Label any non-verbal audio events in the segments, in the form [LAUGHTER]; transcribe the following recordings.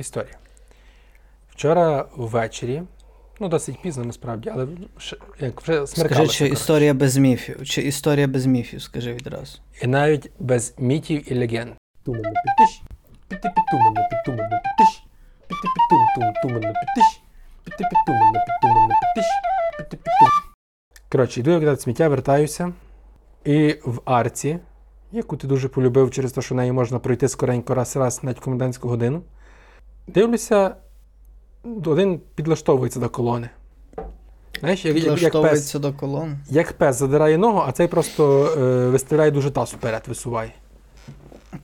історія. Вчора ввечері, ну досить пізно насправді, але як вже смеркалося. Скажи, чи історія без міфів, чи історія без міфів, скажи відразу. І навіть без мітів і легенд. Тумано підтиш, піти-пітумано, підтумано підтиш, піти-пітум-тум, тумано підтиш, піти-пітумано, підтумано підтиш, піти-пітум. Коротше, йду я викидати сміття, вертаюся. І в арці, яку ти дуже полюбив через те, що неї можна пройти скоренько раз-раз навіть комендантську годину, дивлюся, один підлаштовується до колони. Знаєш, як, як, як пес. До колон. Як пес задирає ногу, а цей просто е, виставляє дуже таз вперед, висуває.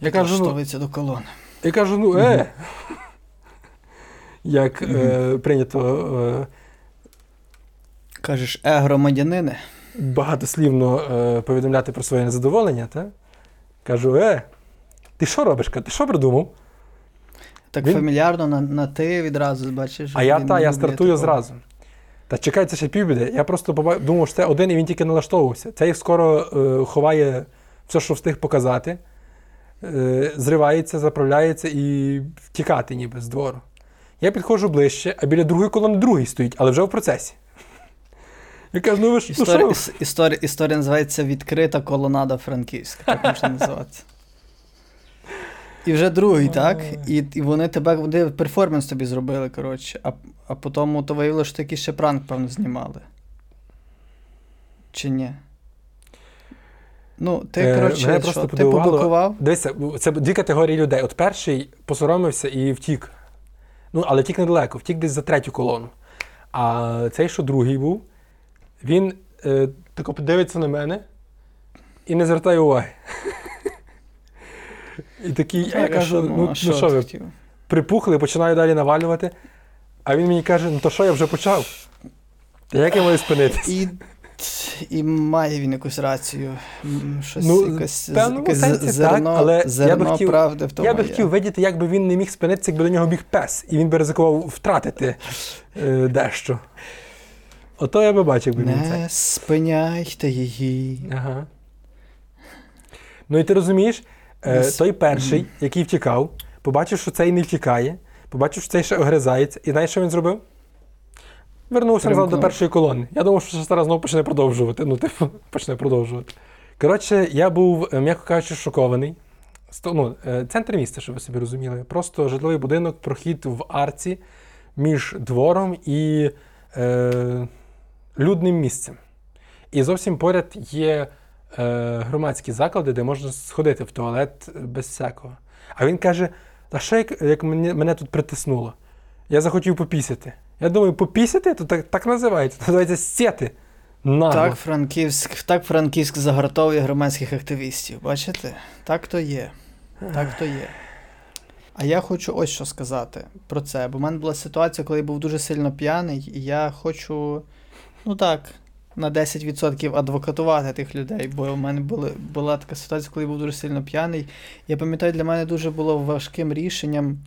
Я кажу, ну, до колон. я кажу, ну е. Як е, прийнято Кажеш, е, громадянине. е, багатослівно е, повідомляти про своє незадоволення, та? кажу, е, ти що робиш? Ти що придумав? Так Він- фамільярно на, на ти відразу бачиш. А я та, я стартую такого. зразу. Та чекай, це ще півбіди. Я просто думав, що це один і він тільки налаштовувався. Цей скоро е, ховає все, що встиг показати, е, зривається, заправляється і втікати ніби з двору. Я підходжу ближче, а біля другої колони другий стоїть, але вже в процесі. Я кажу, ну ви ж ну, Історія, іс- історія, історія називається Відкрита колонада Франківська. Так можна називатися. І вже другий, так? І, і вони тебе вони перформанс тобі зробили, коротше. А, а потім то виявилося, що такі ще пранк, певно, знімали. Чи ні? Ну, ти, Е, коротше, мене що, ти побикував? Дивися, це дві категорії людей. От перший посоромився і втік. Ну, але втік недалеко, втік десь за третю колону. А цей, що другий був, він е, тако подивиться на мене і не звертає уваги. [LAUGHS] І такий, я кажу, ну, ну що ви, хотів? припухли, починаю далі навалювати. А він мені каже, ну то що я вже почав? Як я маю спинитись? І, і має він якусь рацію. Щось, Ну, якось, якесь сенсі так, зерно, але я би хотів- правди в тому Я би є. хотів видіти, як би він не міг спинитися, якби до нього біг пес, і він би ризикував втратити е, дещо. Ото я би бачив, якби він це. Не спиняйте її. Ага. Ну і ти розумієш, е, той перший, який втікав, побачив, що цей не втікає, побачив, що цей ще огризається. І знаєш, що він зробив? Вернувся назад до першої колони. Я думав, що зараз знову почне продовжувати. Ну, типу, [LAUGHS] почне продовжувати. Коротше, я був, е, м'яко кажучи, шокований. Сто- Ну, е, центр міста, щоб ви собі розуміли. Просто житловий будинок, прохід в арці між двором і е, людним місцем. І зовсім поряд є громадські заклади, де можна сходити в туалет без всякого. А він каже: а що як, як мене, мене тут притиснуло? Я захотів попісяти. Я думаю, попісяти? То так, так називається. Це називається сіти. Нагло. Так Франківськ, так Франківськ загартовує громадських активістів. Бачите? Так то є. Так то є. А я хочу ось що сказати про це. Бо в мене була ситуація, коли я був дуже сильно п'яний, і я хочу, ну так, на 10% адвокатувати тих людей. Бо в мене були, була така ситуація, коли я був дуже сильно п'яний. Я пам'ятаю, для мене дуже було важким рішенням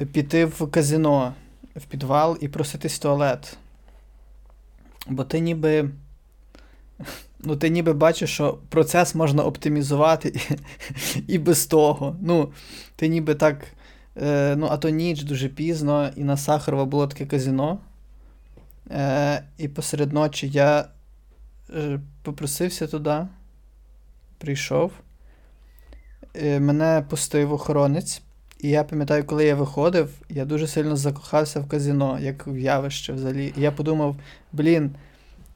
е, піти в казино, в підвал і проситись туалет. Бо ти ніби. [LAUGHS] Ну, ти ніби бачиш, що процес можна оптимізувати і, [LAUGHS] і без того. Ну, ти ніби так. Е, ну, а то ніч дуже пізно, і на Сахарова було таке казино. Е, і посеред ночі я е, попросився туди, прийшов. Е, мене пустив охоронець. І я пам'ятаю, коли я виходив, я дуже сильно закохався в казино, як в явище взагалі. І я подумав, блін,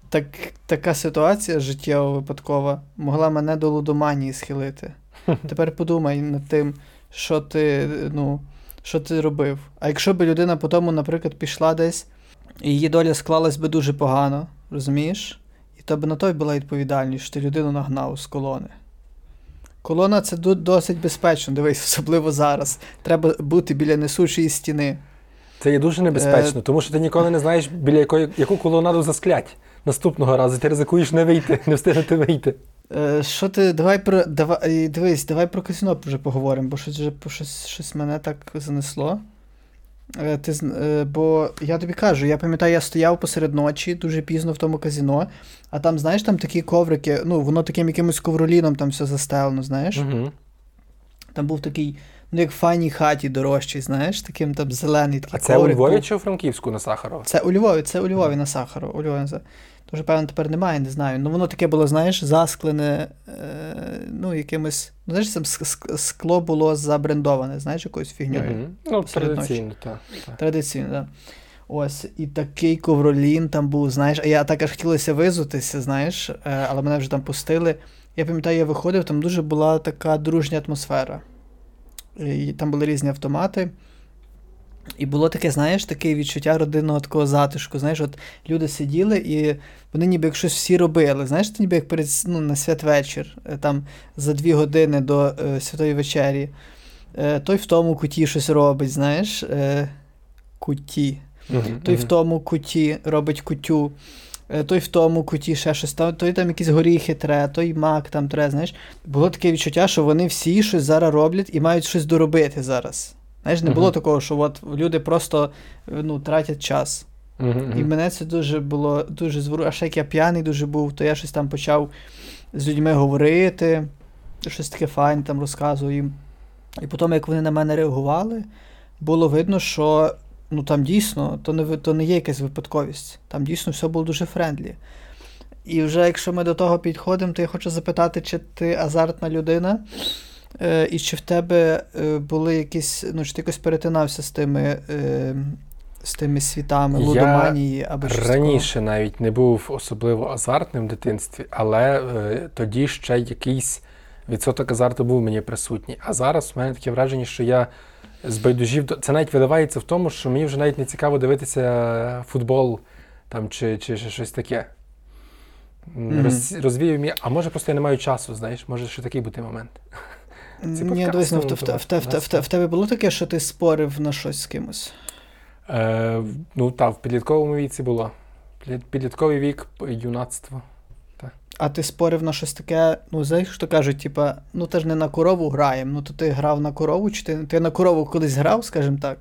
так, така ситуація життєво випадкова могла мене до лудоманії схилити. [LAUGHS] Тепер подумай над тим, що ти, ну, що ти робив. А якщо б людина по тому, наприклад, пішла десь, її доля склалась би дуже погано, розумієш? І то б на той була відповідальність, що ти людину нагнав з колони. Колона це досить безпечно, дивись, особливо зараз. Треба бути біля несучої стіни. Це є дуже небезпечно, тому що ти ніколи не знаєш, біля якої яку колонаду засклять наступного разу. Ти ризикуєш не вийти, не встигнути вийти. Е, що ти, давай про. Давай, дивись, давай про казино вже поговоримо, бо щось, вже, щось, щось мене так занесло. Е, ти, е, бо я тобі кажу, я пам'ятаю, я стояв посеред ночі дуже пізно в тому казіно, а там, знаєш, там такі коврики, ну, воно таким якимось ковроліном там все застелено, знаєш. Угу. Там був такий ну, як в файній хаті дорожчий, знаєш, таким там зелений такий А це у Львові був. чи у Франківську на Сахарова? Це у Львові, це у Львові на Сахару. У Львові Тож, певно, тепер немає, не знаю. Ну, воно таке було, знаєш, засклене, е, ну, якимось. Ну, знаєш, там ск- ск- скло було забрендоване, знаєш, якоюсь фігньою. Мгм. Ну, традиційно, так. так. Традиційно, так. Ось, і такий ковролін там був, знаєш, а я так аж хотілося визутися, знаєш, е, але мене вже там пустили. Я пам'ятаю, я виходив, там дуже була така дружня атмосфера. І там були різні автомати. І було таке, знаєш, таке відчуття родинного такого затишку. Знаєш, от люди сиділи і вони ніби як щось всі робили. Знаєш, це ніби як перед ну, на святвечір, е, там за дві години до е, святої вечері. Е, той в тому куті щось робить, знаєш. Е, куті. Мгм, Той в тому куті робить кутю. е, Той в тому куті ще щось той там якісь горіхи тре, той мак там тре, знаєш. Було таке відчуття, що вони всі щось зараз роблять і мають щось доробити зараз. Знаєш, не було такого, що от люди просто ну, тратять час. І мене це дуже було дуже звору. А ще як я п'яний дуже був, то я щось там почав з людьми говорити, щось таке файне там розказував їм. І потім, як вони на мене реагували, було видно, що ну там дійсно то не, то не є якась випадковість. Там дійсно все було дуже friendly. І вже якщо ми до того підходимо, то я хочу запитати, чи ти азартна людина, е, і чи в тебе е, були якісь, ну, чи ти якось перетинався з тими, е, з тими світами, лудоманії або щось такого? Раніше навіть не був особливо азартним в дитинстві, але е, тоді ще якийсь відсоток азарту був мені присутній. А зараз в мене таке враження, що я збайдужів. Це навіть виливається в тому, що мені вже навіть не цікаво дивитися футбол там, чи, чи, щось таке. Мгм. Роз, розвію мені, а може просто я не маю часу, знаєш, може ще такий бути момент. Ні, дивись, ну, в, в, в, в, в, в, в, в тебе було таке, що ти спорив на щось з кимось? Е, ну так, в підлітковому віці було. Підлітковий вік, юнацтво. А ти спорив на щось таке, ну, знаєш, що кажуть, типа, ну ти ж не на корову граємо, ну то ти грав на корову, чи ти, ти на корову колись грав, скажімо так?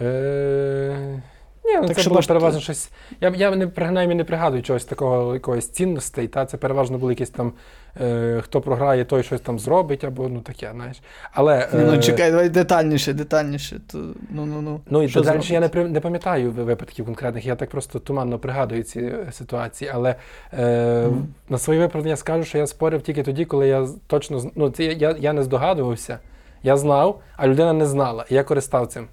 Е... Ні, ну Так це що було переважно щось. Я, я не принаймні не пригадую чогось такого якоїсь цінностей. Та це переважно були якісь там, е, хто програє, той щось там зробить, або ну таке, знаєш. Але. Ні, ну е, чекай, давай детальніше, детальніше. То, ну, ну, ну. Ну і Що далі я не, не пам'ятаю випадків конкретних, я так просто туманно пригадую ці е, ситуації. Але е, Мгм. на своє виправдання скажу, що я спорив тільки тоді, коли я точно ну, це я, я, я не здогадувався, я знав, а людина не знала, і я користав цим.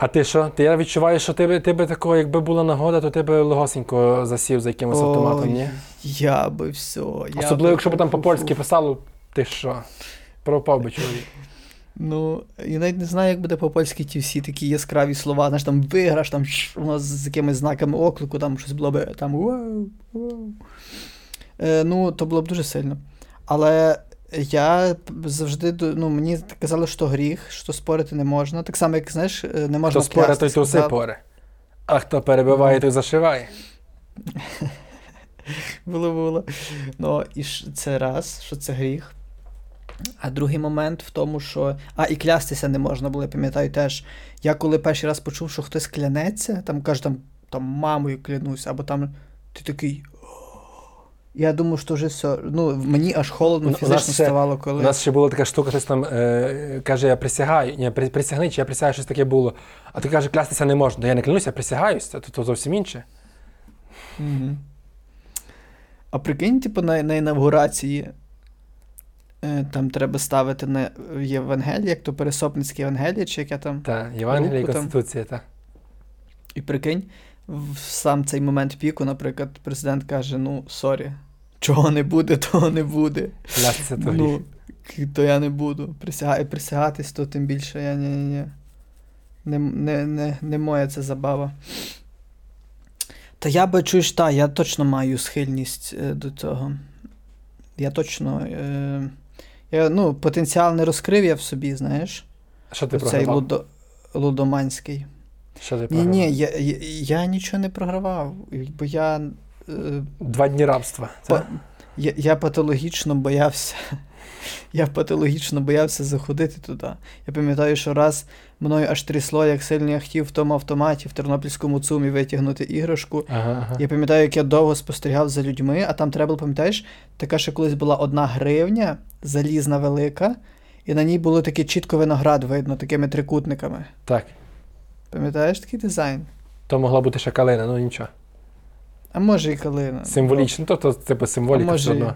А ти що? Ти я відчуваю, що ти би, ти би такого, якби була нагода, то ти би легосенько засів за якимось автоматом, ні? Я би все. Я Особливо, якщо б там по-польськи писало, ти що? Пропав би чоловік. Ну, я навіть не знаю, як буде по-польськи ті всі такі яскраві слова. Знаєш, там виграш, там воно з якимись знаками оклику, там щось було би там вау, вау. Е, ну, то було б дуже сильно. Але я завжди ну, мені казали, що гріх, що спорити не можна. Так само, як знаєш, е, не можна Хто той клястись, туси казали. поре. А хто перебиває, той зашиває. [LAUGHS] Було було. Ну, і це раз, що це гріх. А другий момент в тому, що. А, і клястися не можна було, я пам'ятаю теж. Я коли перший раз почув, що хтось клянеться, там каже, там, там мамою клянусь, або там ти такий. Я думаю, що вже все. Ну, мені аж холодно фізично ще- ставало, коли. У нас ще була така штука, щось там е, каже, я присягаю. Ні, при- присягни, чи я присягаю, щось таке було. А ти каже, клястися не можна. Я не клянуся, я присягаюся, то, то зовсім інше. Угу. А прикинь, типу, на, на інавгурації е, там треба ставити на Євангеліє, як то Пересопницьке Євангеліє, чи яке там. Та, Євангелія і Конституція, та. І прикинь, в сам цей момент піку, наприклад, президент каже: ну, sorry, чого не буде, [LAUGHS] того не буде. Клястися то. Ну, то я не буду. Присяга... Присягатись, то тим більше я ні, ні, ні. Не, не, не, не моя це забава. Та я би чуєш, та, я точно маю схильність е, до цього. Я точно. Е, я, ну, потенціал не розкрив я в собі, знаєш. Що ти Цей програвав? лудо, лудоманський. Що ти Ні, ні, я, я, я нічого не програвав, бо я. Е, Два дні рабства. Па- я, я патологічно боявся. Я патологічно боявся заходити туди. Я пам'ятаю, що раз мною аж трясло, як сильно я хотів в тому автоматі в тернопільському цумі витягнути іграшку. Ага, ага. Я пам'ятаю, як я довго спостерігав за людьми, а там треба було, пам'ятаєш, така ще колись була одна гривня, залізна велика, і на ній було таке чітко виноград видно, такими трикутниками. Так. Пам'ятаєш такий дизайн? То могла бути ще калина, ну нічого. А може і калина. Символічно, то, то типу символіка все одно.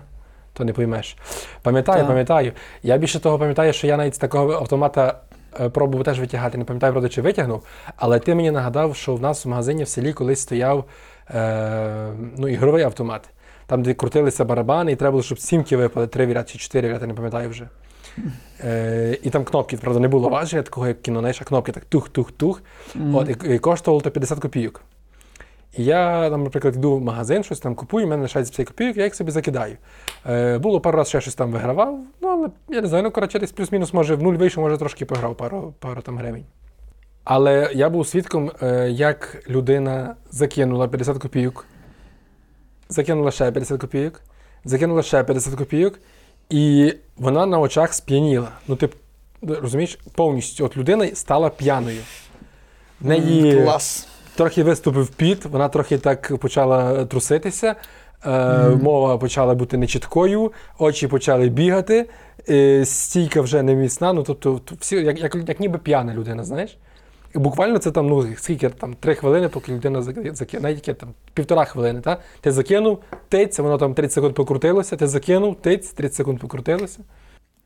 То не поймеш. Пам'ятаю, Так. пам'ятаю. Я більше того пам'ятаю, що я навіть з такого автомата е, пробував теж витягати. Не пам'ятаю, правда, чи витягнув. Але ти мені нагадав, що в нас в магазині в селі колись стояв е, ну, ігровий автомат. Там, де крутилися барабани, і треба було, щоб сімки випали, три вірят чи чотири вірят, я не пам'ятаю вже. Е, і там кнопки, правда, не було важення, такого як кіно, знаєш, а кнопки так тух-тух-тух. Мгм. От, і, і коштувало то 50 копійок. І я, там, наприклад, йду в магазин, щось там купую, в мене лишається 50 копійок, я їх собі закидаю. Е, було пару разів ще щось там вигравав, ну, але я не знаю, ну, коротше, десь плюс-мінус, може, в нуль вийшов, може, трошки пограв пару, пару там гривень. Але я був свідком, е, як людина закинула 50 копійок, закинула ще 50 копійок, закинула ще 50 копійок, і вона на очах сп'яніла. Ну, ти розумієш, повністю от людина стала п'яною. В неї Клас. Трохи виступив піт, вона трохи так почала труситися, е, Мгм. мова почала бути нечіткою, очі почали бігати, е, стійка вже не міцна, ну тобто всі, як, як, як ніби п'яна людина, знаєш? І буквально це там, ну, скільки там, три хвилини, поки людина закине, навіть там півтора хвилини, та? Ти закинув, тиць, воно там 30 секунд покрутилося, ти закинув, тиць, 30 секунд покрутилося.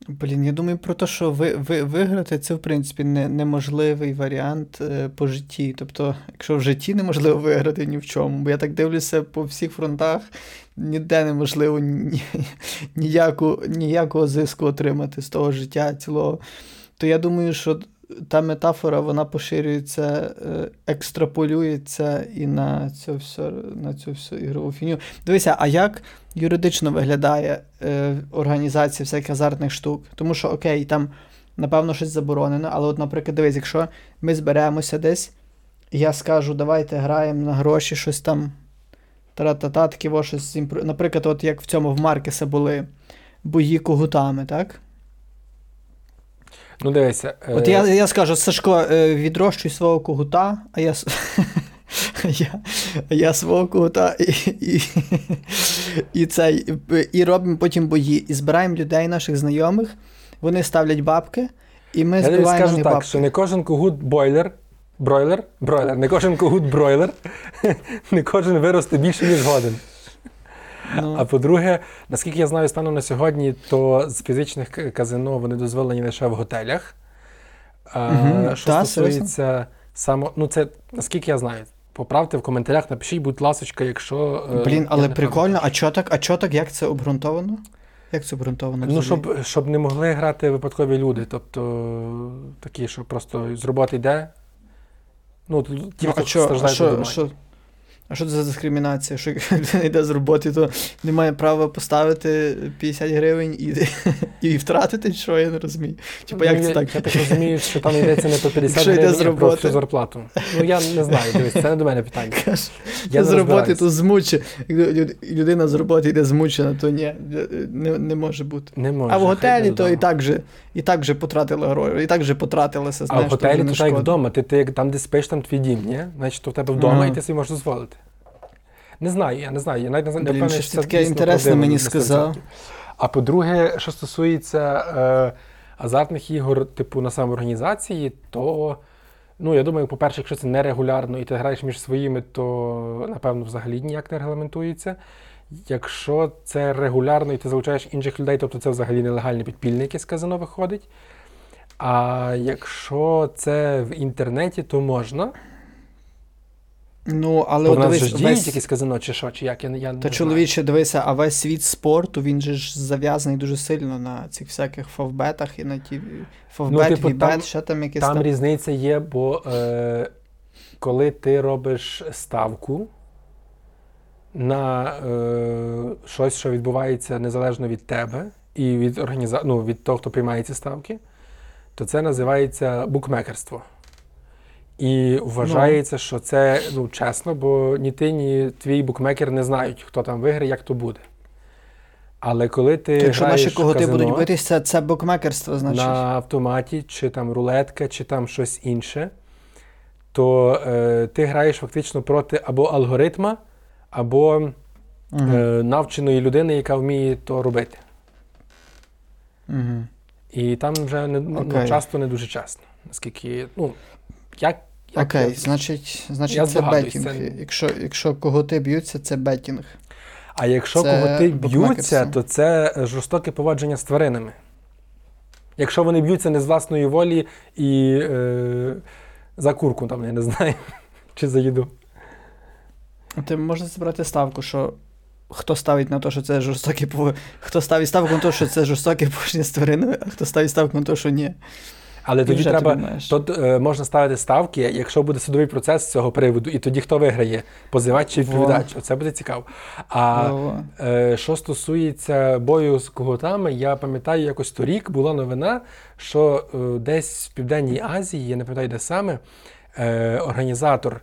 Блін, я думаю про те, що ви, ви, виграти це, в принципі, не, неможливий варіант е, по житті. Тобто, якщо в житті неможливо виграти ні в чому, бо я так дивлюся по всіх фронтах, ніде неможливо ні, ніяку, ніякого зиску отримати з того життя цілого. То я думаю, що та метафора вона поширюється, е, екстраполюється і на цю всю, на цю всю ігрову фіню. Дивися, а як юридично виглядає е, організація всяких азартних штук? Тому що, окей, там, напевно, щось заборонено, але, от, наприклад, дивись, якщо ми зберемося десь, я скажу, давайте граємо на гроші, щось там. Тра-та-та, такі во щось. Наприклад, от як в цьому в Маркеса були бої когутами, так? Ну, дивися. е, От я, я скажу, Сашко, е, відрощуй свого когута, а я, [LAUGHS] я, я свого когута і, і, і, цей, і робимо потім бої. І збираємо людей, наших знайомих, вони ставлять бабки, і ми Я збиваємо на скажу так, бабки. що не кожен когут бойлер, бройлер, бройлер, не кожен когут бройлер, [LAUGHS] не кожен виросте більше, ніж годин. Ну, А по-друге, наскільки я знаю станом на сьогодні, то з фізичних казино вони дозволені лише в готелях. А, Мгм, Що та, стосується само, ну це наскільки я знаю. Поправте в коментарях, напишіть, будь ласочка, якщо. е, Блін, але прикольно, а чо так, а чо так, як це обґрунтовано? Як це обґрунтовано? Ну, щоб, щоб не могли грати випадкові люди, тобто такі, що просто з роботи йде. Ну, ті, Ну, хто а що, що, а що це за дискримінація? Що людина йде з роботи, то не має права поставити 50 гривень і, і втратити, що я не розумію. Типа, як Ну, це я, так? Я так розумію, що там йдеться не про 50 Якщо йде гривень, а про всю зарплату. Ну я не знаю, дивись, це не до мене питання. Я з роботи то змуче. Людина з роботи йде змучена, то ні, не, не може бути. Не може. а в готелі то і так же, і так же потратили гроші, і так же потратилися, А знаєш, в готелі то так вдома. Ти, ти як там, де спиш, там твій дім, ні? Значить, то в тебе вдома, Ага. і ти собі можеш дозволити. Не знаю, я не знаю. Я навіть не Блін, що це таке інтересне мені сказав. А по-друге, що стосується е, азартних ігор, типу на самоорганізації, то ну, я думаю, по-перше, якщо це нерегулярно і ти граєш між своїми, то напевно взагалі ніяк не регламентується. Якщо це регулярно і ти залучаєш інших людей, тобто це взагалі нелегальні підпільники з казино виходить. А якщо це в інтернеті, то можна. Ну, але от дивись, же весь... якісь казино чи що, чи як, я, не- я не Та знаю. чоловіче, дивися, а весь світ спорту, він же ж зав'язаний дуже сильно на цих всяких фавбетах і на ті фавбет, типу, вібет, там- що там якісь Там там. різниця є, бо е, коли ти робиш ставку на е, щось, що відбувається незалежно від тебе і від організа... ну, від того, хто приймає ці ставки, то це називається букмекерство. І вважається, що це ну, чесно, бо ні ти, ні твій букмекер не знають, хто там виграє, як то буде. Але коли ти Якщо граєш наші коготи казино, будуть битися, це букмекерство, значить. на автоматі, чи там рулетка, чи там щось інше, то е, ти граєш фактично проти або алгоритма, або Угу. е, навченої людини, яка вміє то робити. Угу. І там вже не, ну, Окей. часто не дуже чесно. Наскільки, ну, як. як Окей, я- значить, значить Я це бетінг. це- Якщо, якщо коготи б'ються, це бетінг. А якщо Це коготи б'ються, то це жорстоке поводження з тваринами. Якщо вони б'ються не з власної волі і е, за курку, там, я не знаю, [LAUGHS] чи за їду. Ти можна забрати ставку, що хто ставить на те, що це жорстоке пов... Хто ставить ставку на те, що це жорстоке поводження з тваринами, а хто ставить ставку на те, що ні. Але тоді треба. маєш. Е, можна ставити ставки, якщо буде судовий процес з цього приводу, і тоді хто виграє? Позивач чи Во. відповідач? Оце буде цікаво. А е, що стосується бою з коготами, я пам'ятаю, якось торік була новина, що е, десь в Південній Азії, я не пам'ятаю, де саме, е, організатор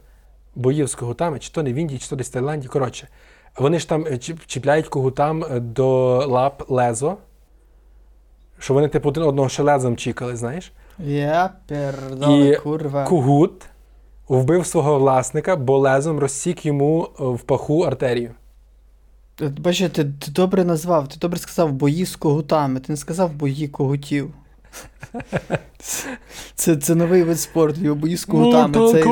боїв з коготами, чи то не в Індії, чи то десь в Таїланді. Коротше, вони ж там е, чіпляють когутам е, до лап лезо, що вони типу один одного ще лезом чікали, знаєш. Я пердоле, І курва. Кугут вбив свого власника, бо лезом розсік йому е, в паху артерію. От Бачиш, ти, ти добре назвав, ти добре сказав бої з когутами, ти не сказав бої когутів. [LAUGHS] Це, це новий вид спорту, його бої з когутами. Це...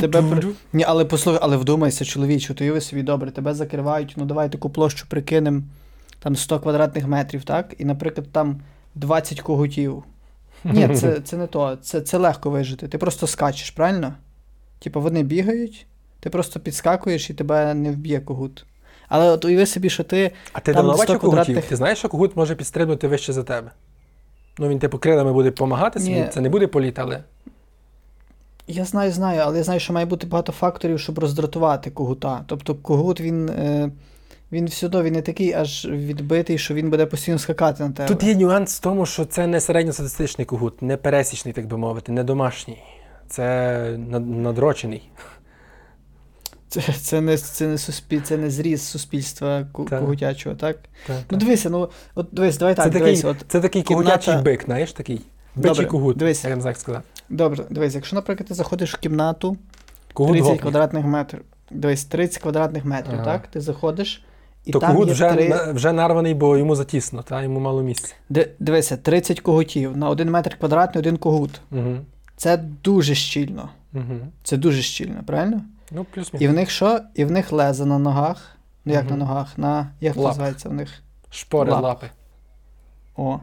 Тебе при- Ні, але послухай, але вдумайся, чоловіче, то уяви собі добре, тебе закривають, ну давай таку площу прикинемо, там 100 квадратних метрів, так? І, наприклад, там 20 когутів. Ні, [LAUGHS] це, це не то, це, це легко вижити. Ти просто скачеш, правильно? Типу вони бігають, ти просто підскакуєш і тебе не вб'є когут. Але от уяви собі, що ти. А ти Там давно 100 бачив когутів? квадратних- Ти знаєш, що когут може підстрибнути вище за тебе? Ну він типу крилами буде допомагати собі, Ні. це не буде політ, але. Я знаю, знаю, але я знаю, що має бути багато факторів, щоб роздратувати когута. Тобто когут він. Е... Він він не такий аж відбитий, що він буде постійно скакати на тебе. Тут є нюанс в тому, що це не середньостатистичний когут, не пересічний, так би мовити, не домашній. Це надрочений. Це, це, не, це, не суспіль, це не зріз суспільства Так. когутячого, так? Так, Ну дивися, ну от дивись, давай так, це, дивись, такий, от це такий кімната- когутячий бик, знаєш, такий. Бичий когут. дивись. Я не знаю, як сказати. добре, дивись, якщо, наприклад, ти заходиш в кімнату Когут 30 гопник. квадратних метрів. Дивись, 30 квадратних метрів, Ага. так? Ти заходиш, і То там когут є вже, три... вже нарваний, бо йому затісно, та йому мало місця. Ди- Дивися, 30 когутів на 1 метр квадратний, один когут. Угу. Це дуже щільно. Угу. Це дуже щільно, правильно? Ну, І плюс-мінус. в них що? І в них леза на ногах. Ну як Мгм. на ногах? На. Як це називається в них? Шпори, лап. лапи. О.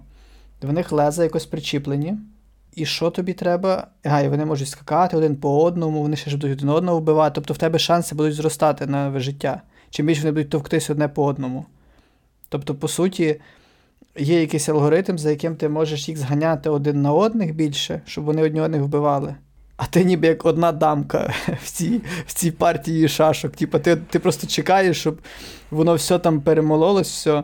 В них леза якось причіплені. І що тобі треба? Ага, і вони можуть скакати один по одному, вони ще ж будуть один одного вбивати. Тобто в тебе шанси будуть зростати на вижиття. Чим більше вони будуть товктись одне по одному. Тобто, по суті, є якийсь алгоритм, за яким ти можеш їх зганяти один на одних більше, щоб вони одні одних вбивали. А ти ніби як одна дамка [LAUGHS] в цій, в цій партії шашок. Типа ти, ти просто чекаєш, щоб воно все там перемололось, все,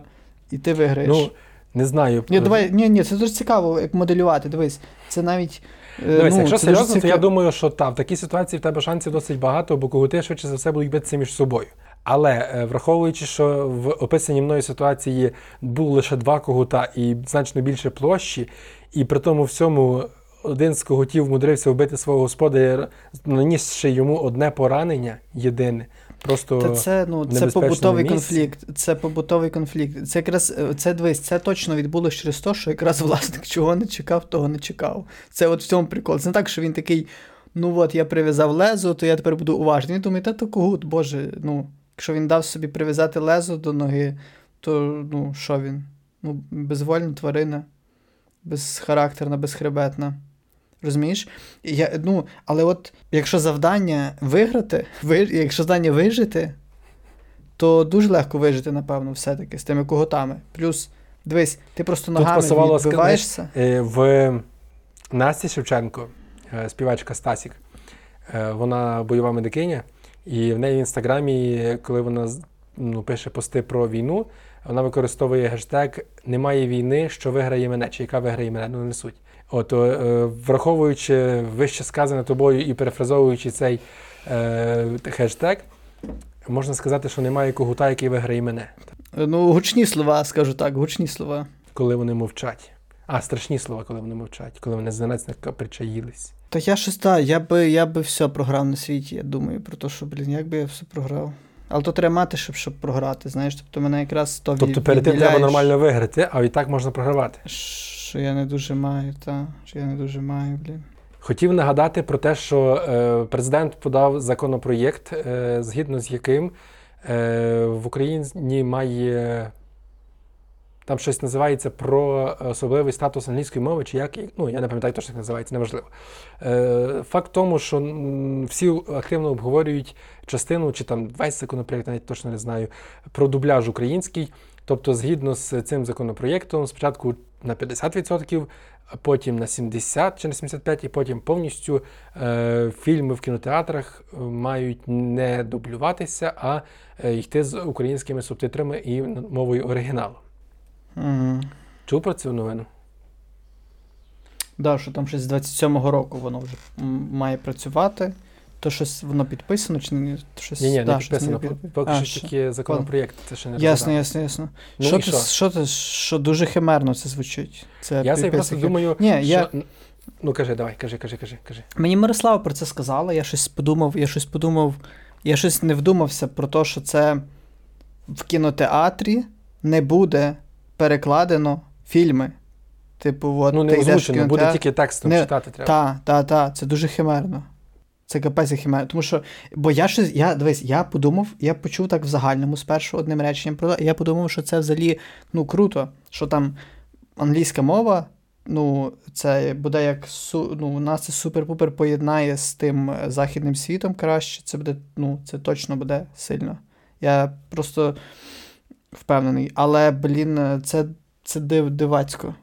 і ти виграєш. Ну, не знаю. Ні, давай, ні, ні, це дуже цікаво, як моделювати. Дивись, це навіть. е, Дивись, ну, якщо серйозно, то я думаю, що так, в такій ситуації в тебе шансів досить багато, бо когути швидше за все будуть битися між собою. Але е, враховуючи, що в описаній мною ситуації було лише два когута і значно більше площі, і при тому всьому один з когутів вмудрився вбити свого господаря, нанісши йому одне поранення єдине. Просто Та це, ну, це побутовий місці. конфлікт. Це побутовий конфлікт. Це якраз е, це дивись, це точно відбулося через те, що якраз власник чого не чекав, того не чекав. Це от в цьому прикол. Це не так, що він такий. Ну от я прив'язав лезо, то я тепер буду уважний. Він думає, та то когут, боже, ну, якщо він дав собі прив'язати лезо до ноги, то ну, що він? Ну, безвольна тварина, безхарактерна, безхребетна. Розумієш? Я, ну, але от якщо завдання виграти, ви, якщо завдання вижити, то дуже легко вижити, напевно, все-таки з тими коготами. Плюс, дивись, ти просто ногами пасувало відбиваєшся. Е, В Насті Шевченко, е, співачка Стасік, е, вона бойова медикиня, і в неї в інстаграмі, коли вона ну, пише пости про війну, вона використовує гештег Немає війни, що виграє мене, чи яка виграє мене, ну не суть. От, е, враховуючи вище сказане тобою і перефразовуючи цей е, хештег, можна сказати, що немає когута, який виграє мене, Ну, гучні слова, скажу так, гучні слова. коли вони мовчать. А, страшні слова, коли вони мовчать, коли вони зненацька причаїлись. Та я щось так, я би, я би все програв на світі, я думаю про те, що, блін, як би я все програв. Але то треба мати, щоб, щоб програти. Знаєш, тобто мене якраз то Тобто перед тим треба нормально виграти, а і так можна програвати. Що я не дуже маю, та, що я не дуже маю, блін. Хотів нагадати про те, що е, президент подав законопроєкт, е, згідно з яким е, в Україні має там щось називається про особливий статус англійської мови, чи як, ну я не пам'ятаю, точно як називається, неважливо. Е, факт в тому, що всі активно обговорюють частину, чи там весь законопроєкт, навіть точно не знаю, про дубляж український. Тобто, згідно з цим законопроєктом, спочатку на 50%, а потім на 70 чи на 75, і потім повністю е, фільми в кінотеатрах е, мають не дублюватися, а е, йти з українськими субтитрами і мовою оригіналу. Угу. Чув про цю новину? Да, що там щось з 27-го року воно вже має працювати. То щось воно підписано чи ні? Щось, Ні, ні, да, не щось підписано. під- Поки А, що тільки законопроєкт, це ще не Ясно, ясно, ясно. Ну що, ти, що? що ти, що дуже химерно це звучить? Це Я собі просто думаю, Ні, що... я- Ну кажи, давай, кажи, кажи, кажи, кажи. Мені Мирослава про це сказала, я щось подумав, я щось подумав, я щось не вдумався про те, що це в кінотеатрі не буде перекладено фільми. Типу, от Ну, ти йдеш в озвучено, буде тільки текстом Не- читати треба. Та, та, та, це дуже химерно. Це капець як химерно. Тому що, бо я щось, я дивись, я подумав, я почув так в загальному спершу одним реченням про я подумав, що це взагалі ну круто, що там англійська мова, ну, це буде як ну, у нас це супер-пупер поєднає з тим е, західним світом краще. Це буде, ну, це точно буде сильно. Я просто впевнений. Але, блін, е, це, це див, дивацько.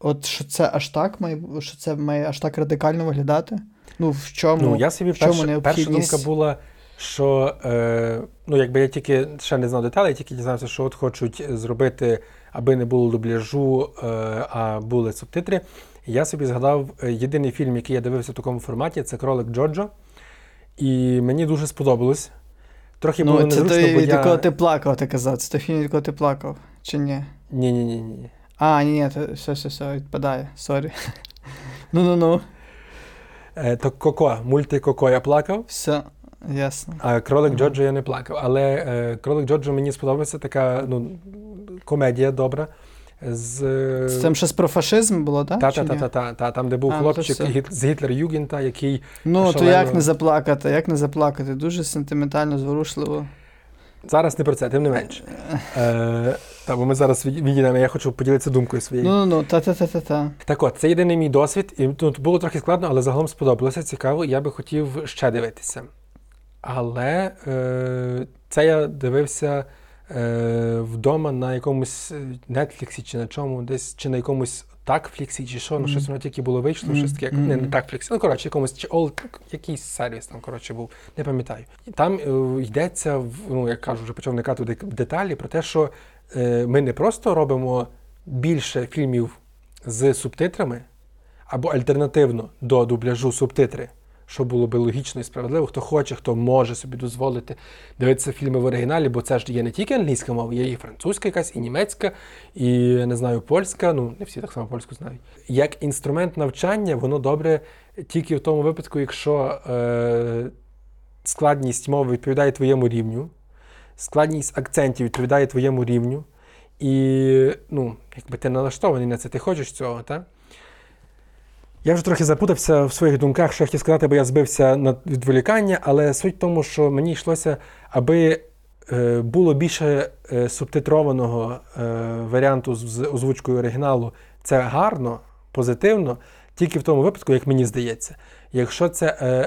От що це аж так має, що це має аж так радикально виглядати? Ну, в чому? Ну, я собі в чому перша, перша думка була, що е, ну, якби я тільки ще не знав деталей, тільки дізнався, що от хочуть зробити, аби не було дубляжу, е, а були субтитри. Я собі згадав е, єдиний фільм, який я дивився в такому форматі, це Кролик Джоджо. І мені дуже сподобалось. Трохи було Ну, це незручно, той, бо від я... якого ти плакав, ти казав. Це той фільм, від якого ти плакав. Чи ні? Ні, ні, ні, ні. А, ні, ні, то все, все, все, відпадає. Sorry. Ну-ну-ну. [LAUGHS] Е, то Коко, мульти Коко я плакав. Все, ясно. А кролик Ага. Джоджо я не плакав. Але е, кролик Джоджо мені сподобався така ну, комедія добра. З, там щось про фашизм було, так? та, та, та, та, та, та, там, де був А, ну, хлопчик з Гітлер-Югента, який. Ну, то як не заплакати, як не заплакати? Дуже сентиментально, зворушливо. Зараз не про це, тим не менше. Е, та, бо ми зараз від- відійдемо, я хочу поділитися думкою своєю. Ну-ну-ну, та-та-та-та-та. Так от, це єдиний мій досвід, і тут було трохи складно, але загалом сподобалося, цікаво, я би хотів ще дивитися. Але е, це я дивився вдома на якомусь е, Netflix чи на чому, десь, чи на якомусь такфліксі, чи що, ну щось воно тільки було вийшло, щось таке, не, не такфліксі, ну коротше, якомусь чи all, якийсь сервіс там, коротше, був, не пам'ятаю. І там е, йдеться, ну, як кажу, вже почав вникати в деталі про те, що е, ми не просто робимо більше фільмів з субтитрами, або альтернативно до дубляжу субтитри, що було би логічно і справедливо. Хто хоче, хто може собі дозволити дивитися фільми в оригіналі, бо це ж є не тільки англійська мова, є і французька якась, і німецька, і не знаю, польська. Ну, не всі так само польську знають. Як інструмент навчання, воно добре тільки в тому випадку, якщо е, складність мови відповідає твоєму рівню, складність акцентів відповідає твоєму рівню. І ну, якби ти налаштований на це, ти хочеш цього, так? Я вже трохи запутався в своїх думках, що я хотів сказати, бо я збився на відволікання, але суть в тому, що мені йшлося, аби е, було більше е, субтитрованого е, варіанту з, озвучкою оригіналу. Це гарно, позитивно, тільки в тому випадку, як мені здається. Якщо це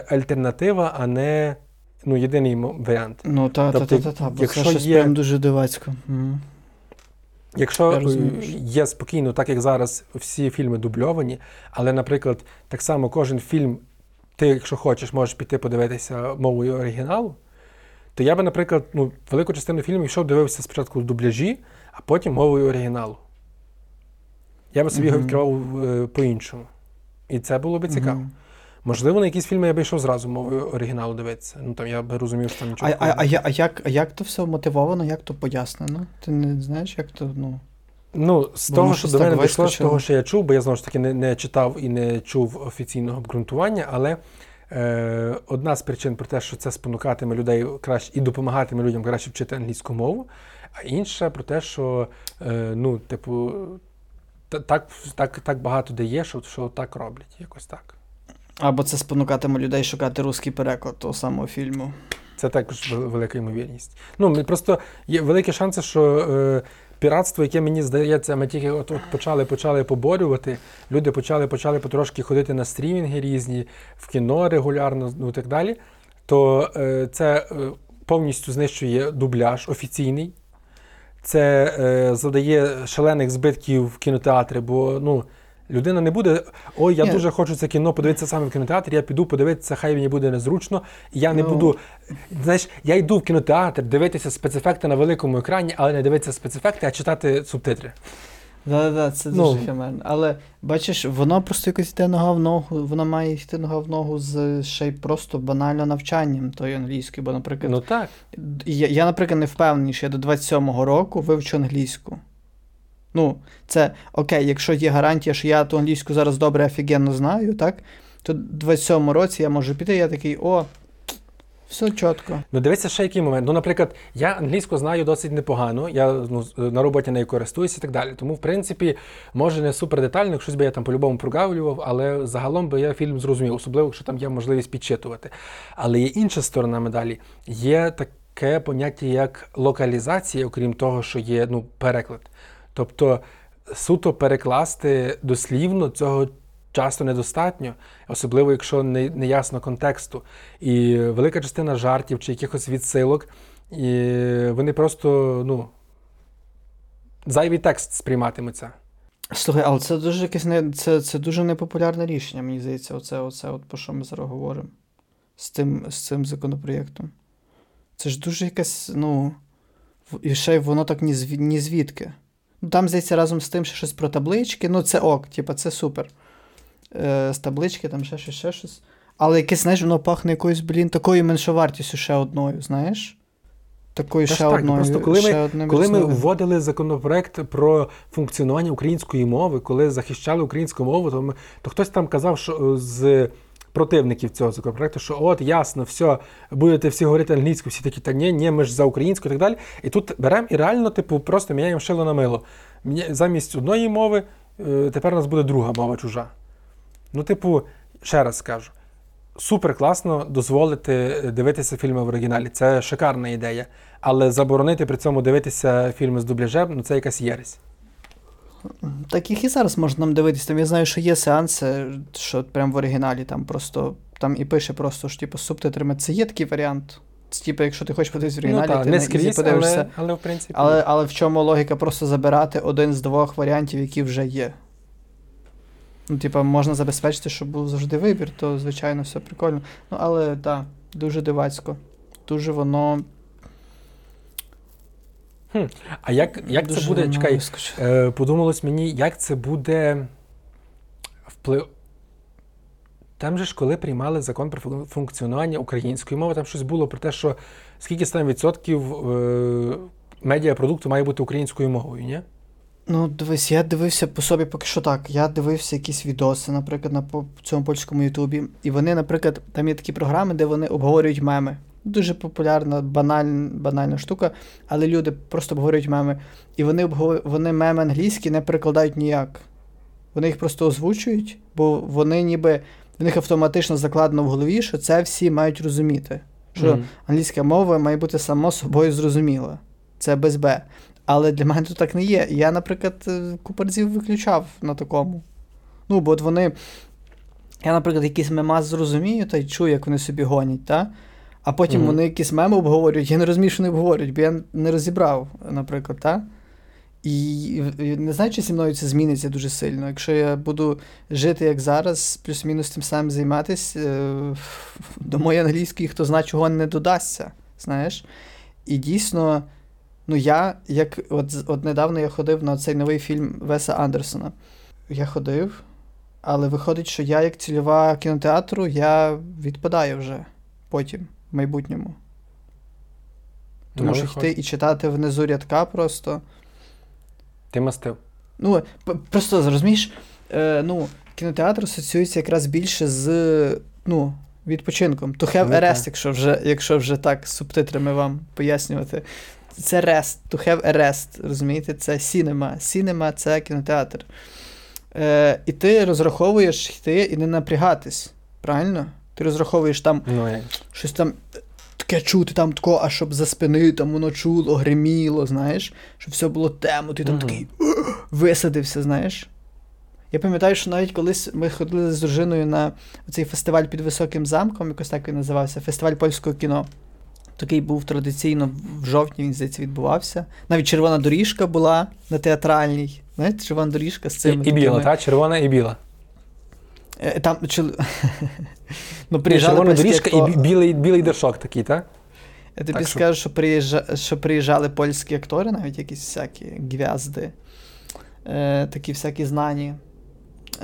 альтернатива, а не ну, єдиний варіант. Ну, Тобто, та-та-та-та, бо якщо це щось є- прям дуже дивацько. Якщо е, є спокійно, так як зараз всі фільми дубльовані, але, наприклад, так само кожен фільм, ти, якщо хочеш, можеш піти подивитися мовою оригіналу, то я би, наприклад, ну, велику частину фільмів йшов, дивився спочатку в дубляжі, а потім мовою оригіналу. Я би собі його відкривав е, по-іншому. І це було би цікаво. Можливо, на якісь фільми я би йшов зразу мовою оригіналу дивитися. Ну там я би розумів, що там нічого. а, а, я- а, як, а як то все мотивовано, як то пояснено? Ти не знаєш, як то, ну. Ну, з Бо того, що до мене дійшло, з того, що я чув, бо я знову ж таки не, не читав і не чув офіційного обґрунтування, але Е, одна з причин про те, що це спонукатиме людей краще і допомагатиме людям краще вчити англійську мову, а інша про те, що е, ну, типу, та- так, так, так багато де є, що, що так роблять, якось так. Або це спонукатиме людей шукати русський переклад того самого фільму. Це також велика ймовірність. Ну, просто є великі шанси, що е, піратство, яке мені здається, ми тільки от, почали, почали поборювати. Люди почали, почали потрошки ходити на стрімінги різні, в кіно регулярно, ну і так далі. То е, це е, повністю знищує дубляж офіційний. Це е, завдає шалених збитків в кінотеатри, бо ну. Людина не буде, ой, я Ні. дуже хочу це кіно подивитися саме в кінотеатрі, я піду подивитися, хай мені буде незручно, і я не Ну. буду. Знаєш, я йду в кінотеатр дивитися спецефекти на великому екрані, але не дивитися спецефекти, а читати субтитри. Да-да, це Ну. дуже химерно. Але бачиш, воно просто якось йде нога в ногу, воно має йти нога в ногу з ще й просто банально навчанням тої англійської. Бо, наприклад, Ну так. я, я, наприклад, не впевнений, що я до 27-го року вивчу англійську. Ну, це окей, якщо є гарантія, що я ту англійську зараз добре офігенно знаю, так? То в 27-му році я можу піти, я такий, о, все чітко. Ну дивися ще який момент. Ну, наприклад, я англійську знаю досить непогано, я ну, на роботі нею користуюся і так далі. Тому, в принципі, може не супер детально, щось би я там по-любому прогавлював, але загалом би я фільм зрозумів, особливо, якщо там є можливість підчитувати. Але є інша сторона медалі. Є таке поняття, як локалізація, окрім того, що є ну, переклад. Тобто суто перекласти дослівно цього часто недостатньо, особливо якщо не, не ясно контексту. І велика частина жартів чи якихось відсилок, і вони просто ну, зайвий текст сприйматимуться. Слухай, але це дуже якесь не це, це дуже непопулярне рішення, мені здається, оце, оце, от про що ми зараз говоримо з цим, з цим законопроєктом. Це ж дуже якесь, ну. І ще й воно так ні звідки. Ну, там, здається, разом з тим ще щось про таблички. Ну, це ок, типа, це супер. Е, з таблички, там ще щось, ще щось. Але якесь, знаєш, воно пахне якоюсь, блін, такою меншовартістю ще одною, знаєш? Такою Та ще так, одною. просто коли ми- одним Коли ми вводили законопроект про функціонування української мови, коли захищали українську мову, то, ми, то хтось там казав, що е, з противників цього законопроекту, що от ясно, все, будете всі говорити англійською, всі такі, та ні, ні, ми ж за українську і так далі. І тут беремо і реально, типу, просто міняємо шило на мило. Замість одної мови е, тепер у нас буде друга мова чужа. Ну, типу, ще раз скажу. Супер класно дозволити е, дивитися фільми в оригіналі. Це шикарна ідея. Але заборонити при цьому дивитися фільми з дубляжем, ну це якась єресь. Так їх і зараз можна нам дивитися. Там я знаю, що є сеанси, що прям в оригіналі там просто там і пише просто що типу з субтитрами. Це є такий варіант. Це типу, якщо ти хочеш подивитися в оригіналі, ну, та, ти не скрізь, подивишся. але, але в принципі. Але, але в чому логіка просто забирати один з двох варіантів, які вже є? Ну, типа, можна забезпечити, щоб був завжди вибір, то звичайно все прикольно. Ну, але так, дуже дивацько. Дуже воно. А як, як це буде? Чекай, е, подумалось мені, як це буде вплив. Там же ж, коли приймали закон про функціонування української мови, там щось було про те, що скільки там відсотків е, медіапродукту має бути українською мовою, ні? Ну, дивись, я дивився по собі поки що так. Я дивився якісь відоси, наприклад, на цьому польському Ютубі. І вони, наприклад, там є такі програми, де вони обговорюють меми. Дуже популярна, банальна, банальна штука, але люди просто обговорюють меми. І вони, вони меми англійські не перекладають ніяк. Вони їх просто озвучують, бо вони ніби в них автоматично закладено в голові, що це всі мають розуміти. Що Мгм. англійська мова має бути само собою зрозуміла. Це без Б. Але для мене то так не є. Я, наприклад, е, купу разів виключав на такому. Ну, бо от вони. Я, наприклад, якийсь мемас зрозумію та й чую, як вони собі гонять, та? А потім Мгм. вони якісь меми обговорюють, я не розумію, що вони обговорюють, бо я не розібрав, наприклад, та? І і не знаю, чи зі мною це зміниться дуже сильно. Якщо я буду жити як зараз, плюс-мінус тим самим займатися, е, до моєї англійської хто зна чого не додасться. Знаєш? І дійсно, ну я, як от, от недавно я ходив на цей новий фільм Веса Андерсона. Я ходив, але виходить, що я, як цільова кінотеатру, я відпадаю вже потім, в майбутньому. Тому Ну, що виходить. йти і читати внизу рядка просто. Ти мастив. Ну, просто розумієш, е, ну, кінотеатр асоціюється якраз більше з ну, Відпочинком. To have Ну, a rest, якщо вже, якщо вже так з субтитрами вам пояснювати. Це rest, to have a rest, розумієте? Це cinema. Cinema – це кінотеатр. Е, і ти розраховуєш йти і не напрягатись. Правильно? Ти розраховуєш там Ну, щось там таке чути, там тако, а щоб за спини там воно чуло, гриміло, знаєш, щоб все було темно, ти там Мгм. такий висадився, знаєш. Я пам'ятаю, що навіть колись ми ходили з дружиною на цей фестиваль під високим замком, якось так він називався, фестиваль польського кіно. Такий був традиційно в жовтні, він здається, відбувався. Навіть червона доріжка була на театральній. Знаєте, червона доріжка з І, цими. і біла, такими- та? Червона і біла. Е, Там, чол... [LAUGHS] ну, приїжджали червона доріжка і бі- білий, білий дершок такий, так? Я тобі Так що- скажу, що, приїжджа... що приїжджали польські актори, навіть якісь всякі гвязди, е, такі всякі знані.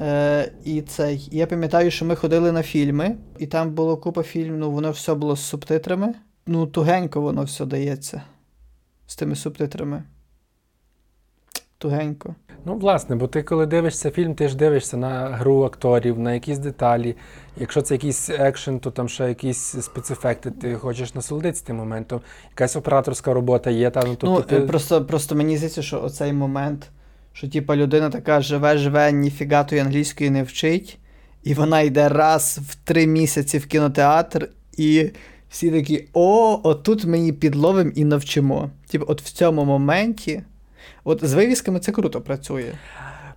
Е, і цей. Я пам'ятаю, що ми ходили на фільми, і там було купа фільмів, ну воно все було з субтитрами. Ну, тугенько воно все дається з тими субтитрами. Тугенько. Ну, власне, бо ти коли дивишся фільм, ти ж дивишся на гру акторів, на якісь деталі. Якщо це якийсь екшен, то там ще якісь спецефекти, ти хочеш насолодитися тим моментом. Якась операторська робота є, та, ну, тобто ну, ти... е, просто, просто мені здається, що оцей момент, що типа людина така живе, живе, ніфіга тої англійської не вчить, і вона йде раз в три місяці в кінотеатр, і всі такі: о, отут ми її підловимо і навчимо. Типу, от в цьому моменті. От з вивісками це круто працює.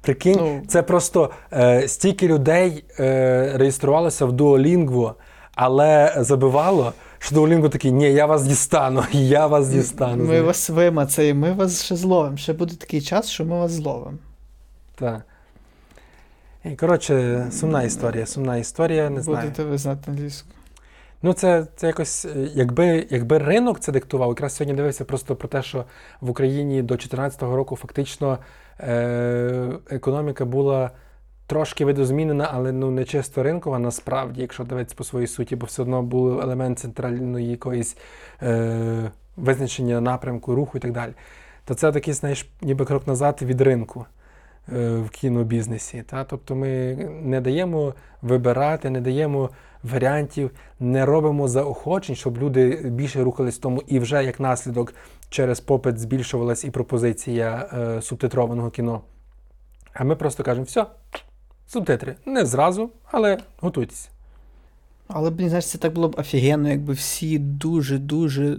Прикинь, Ну. це просто е, стільки людей е, реєструвалося в Duolingo, але забивало, що Duolingo такий, ні, я вас дістану, [LAUGHS] я вас дістану. Ми вас вимацаємо, ми вас ще зловимо. Ще буде такий час, що ми вас зловимо. Так. Коротше, сумна історія, сумна історія, не знаю. Будете ви знати англійську. Ну, це, це якось, е, якби, якби ринок це диктував, якраз сьогодні дивився просто про те, що в Україні до 2014 року фактично е- економіка була трошки видозмінена, але ну, не чисто ринкова, насправді, якщо дивитися по своїй суті, бо все одно був елемент центральної якоїсь е- визначення напрямку, руху і так далі. То це такий, знаєш, ніби крок назад від ринку е, в кінобізнесі. Та? Тобто ми не даємо вибирати, не даємо варіантів, не робимо заохочень, щоб люди більше рухались тому, і вже як наслідок через попит збільшувалась і пропозиція е, субтитрованого кіно. А ми просто кажемо, все, субтитри. Не зразу, але готуйтесь. Але, блін, знаєш, це так було б офігенно, якби всі дуже-дуже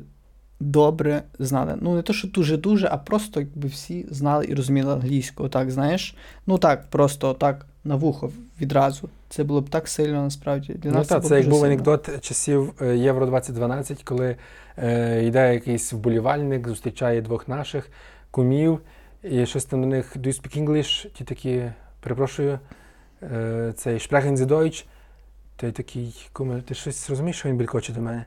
добре знали. Ну, не то, що дуже-дуже, а просто якби всі знали і розуміли англійську. Отак, знаєш? Ну так, просто так на вухо відразу. Це було б так сильно насправді. Для Ну нас було це б як був сильно. анекдот часів е, Євро 2012, коли е, йде якийсь вболівальник, зустрічає двох наших кумів, і щось там до них do you speak English? Ті такі, перепрошую, е, цей Sprechen Sie Deutsch? Той такий, куме, ти щось розумієш, що він бількоче до мене?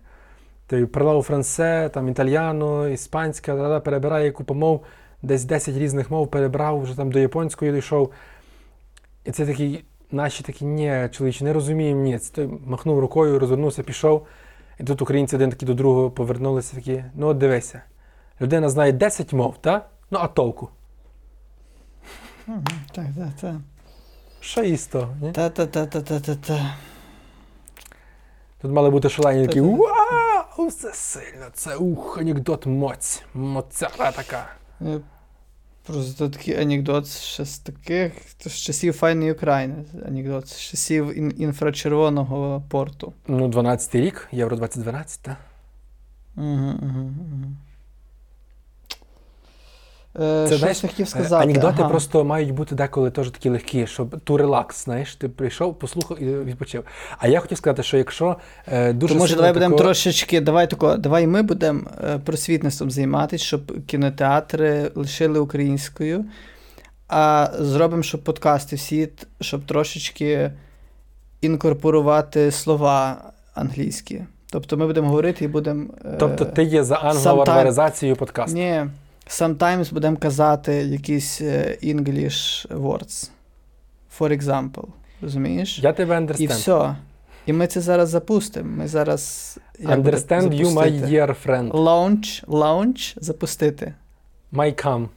Той parlavo франце, там італіано, іспанська, перебирає купу мов, десь 10 різних мов перебрав, вже там до японської дійшов. І це такий, наші такі, ні, чоловіче, не розуміємо ніц. Той махнув рукою, розвернувся, пішов. І тут українці один такий до другого повернулися, такі, ну от дивися. Людина знає 10 мов, та? Ну а толку? Так, так, так. Що із того? Ні? Та-та-та-та-та-та. Тут мали бути шалені такі, вау, все сильно, це ух, анекдот моць, моцяра така. Просто такий анекдот ще з таких, то з часів файної України. Анекдот з часів ін- інфрачервоного порту. Ну, 12-й рік, Євро 2012, так? Угу, угу, угу. Е, Це, знаєш, хотів Е, сказати? Анекдоти Ага. просто мають бути деколи теж такі легкі, щоб ту релакс, знаєш, ти прийшов, послухав і відпочив. А я хотів сказати, що якщо е, дуже То може давай будемо трошечки, давай тако, давай ми будемо е, просвітництвом займатися, щоб кінотеатри лишили українською, а зробимо, щоб подкасти всі, щоб трошечки інкорпорувати слова англійські. Тобто ми будемо говорити і будемо. е, Тобто ти є за англоварваризацією подкасту. Ні. Sometimes будемо казати якісь е, English words. For example. Розумієш? Я тебе І все. І ми це зараз запустимо. Ми зараз. Understand you, my dear friend. Launch, launch, запустити. My come.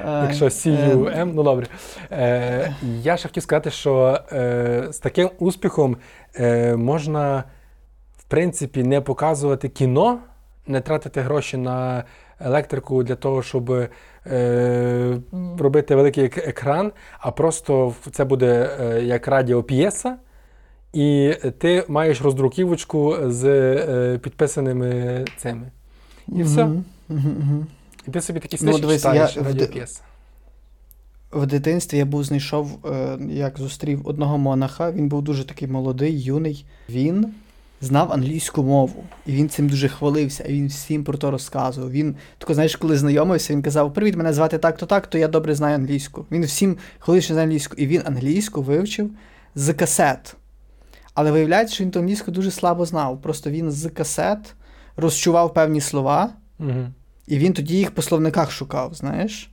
Е, Якщо CUM, ну добре. Е, я ще хотів сказати, що е, з таким успіхом е, можна, в принципі, не показувати кіно, не тратити гроші на електрику для того, щоб е, робити великий екран, а просто це буде е, як радіоп'єса. І ти маєш роздруківочку з е, підписаними цими. І все. І ти собі такі Ну, дивись, читаєш я в радіоп'єс. В дитинстві я був знайшов, е, як зустрів одного монаха. Він був дуже такий молодий, юний. Він знав англійську мову, і він цим дуже хвалився, і він всім про то розказував. Він тако, знаєш, коли знайомився, він казав: Привіт, мене звати так-то так, то я добре знаю англійську. Він всім хвалився знає англійську, і він англійську вивчив з касет. Але виявляється, що він ту англійську дуже слабо знав. Просто він з касет розчував певні слова, Угу. і він тоді їх по словниках шукав, знаєш.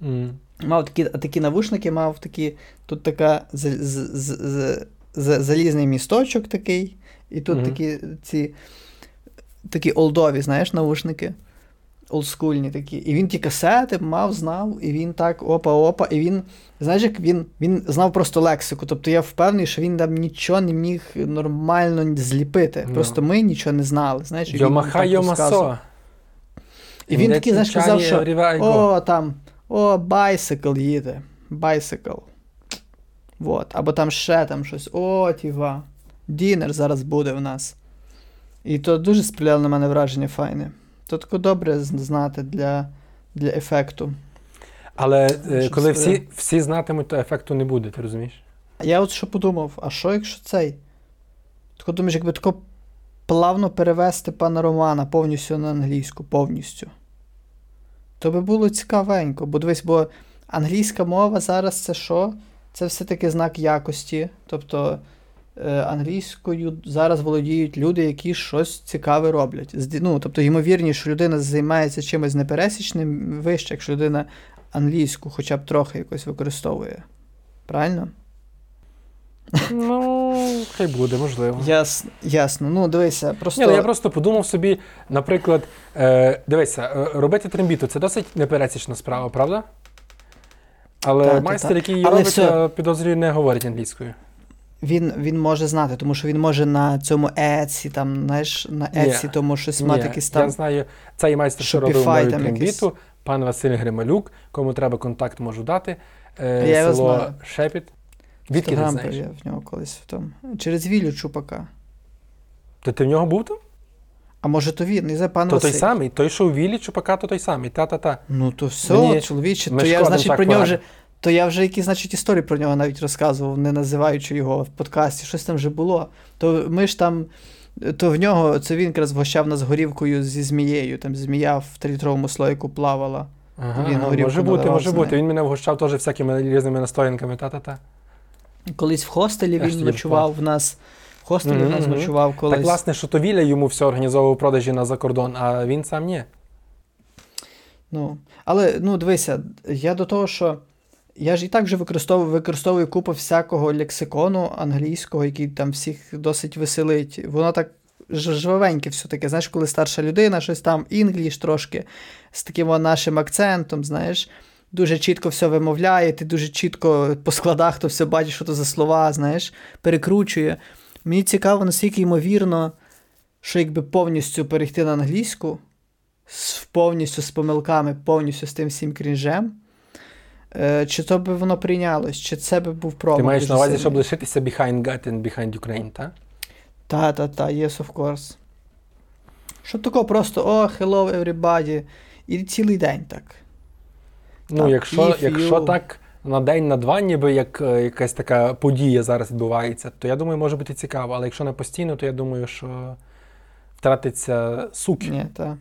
Угу. Мав такі, такі навушники, мав такі, тут така з, з, з, з, з- залізний місточок такий, і тут Мгм. такі ці такі олдові, знаєш, навушники. Олдскульні такі. І він ті касети мав, знав, і він так опа-опа, і він, знаєш, як він, він знав просто лексику. Тобто я впевнений, що він там нічого не міг нормально зліпити. Ну. Просто ми нічого не знали. Знаєш, Йомаха. Йомасо. І він такий, знаєш, казав, що о, там, о, байсикл їде. Байсикл. Вот. Або там ще там щось. О, тіва. Дінер зараз буде в нас. І то дуже спляло на мене враження файне. То тако добре знати для, для ефекту. Але е, Щось коли таке. всі, всі знатимуть, то ефекту не буде, ти розумієш? А я от що подумав, а що якщо цей? Тако думаєш, якби тако плавно перевести пана Романа повністю на англійську, повністю. То би було цікавенько, бо дивись, бо англійська мова зараз це що? Це все-таки знак якості. Тобто англійською зараз володіють люди, які щось цікаве роблять. Ну, тобто, ймовірніше, що людина займається чимось непересічним вище, якщо людина англійську хоча б трохи якось використовує. Правильно? Ну, хай буде, можливо. Ясно, ясно. Ну, дивися, просто. Ні, ну я просто подумав собі, наприклад, е, дивися, е, робити трембіту це досить непересічна справа, правда? Але Та, та, майстер, та. який її робить, все- підозрюю, не говорить англійською. Він, він може знати, тому що він може на цьому Etsy, там, знаєш, на Etsy, тому щось мати якийсь я там. знаю, цей майстер, що робив мою трембіту, пан Василь Грималюк, кому треба контакт, можу дати. Е, Я його село знаю. Шепіт. Відки ти знаєш? я в нього колись в тому. Через Вілю Чупака. То ти в нього був там? А може то він, не знаю, пан То Василь. той самий, той, що у Віллі Чупака, то той самий. Та-та-та. Ну то все, Мені- чоловіче, то я, значить, про нього вже. То я вже якісь, значить, історії про нього навіть розказував, не називаючи його в подкасті, щось там вже було. То ми ж там. То в нього це він якраз вгощав нас горівкою зі змією. Там змія в трилітровому слоїку плавала. Ага, Він горівку може бути, може бути. Він мене вгощав теж всякими різними настоянками. Та-та-та. Колись в хостелі Аж він ночував в нас. В хостелі в нас ночував колись. Так, власне, що то Віля йому все організовував продажі на закордон, а він сам ні. Ну, але ну дивися, я до того, що я ж і так вже використовую, використовую купу всякого лексикону англійського, який там всіх досить веселить. Воно так жвавеньке все таке. Знаєш, коли старша людина, щось там English трошки з таким нашим акцентом, знаєш. Дуже чітко все вимовляє, ти дуже чітко по складах то все бачиш, що то за слова, знаєш, перекручує. Мені цікаво, наскільки ймовірно, що якби повністю перейти на англійську, повністю з помилками, повністю з тим всім крінжем, чи то би воно прийнялось, чи це би був промах. Ти маєш на увазі, щоб лишитися behind God and behind Ukraine, так? Та, та, та, yes, of course. Щоб тако просто, о, hello everybody, і цілий день так. Ну, Так, якщо, якщо you- так на день, на два, ніби як е, якась така подія зараз відбувається, то я думаю, може бути цікаво. Але якщо не постійно, то я думаю, що втратиться сук. Ні, та.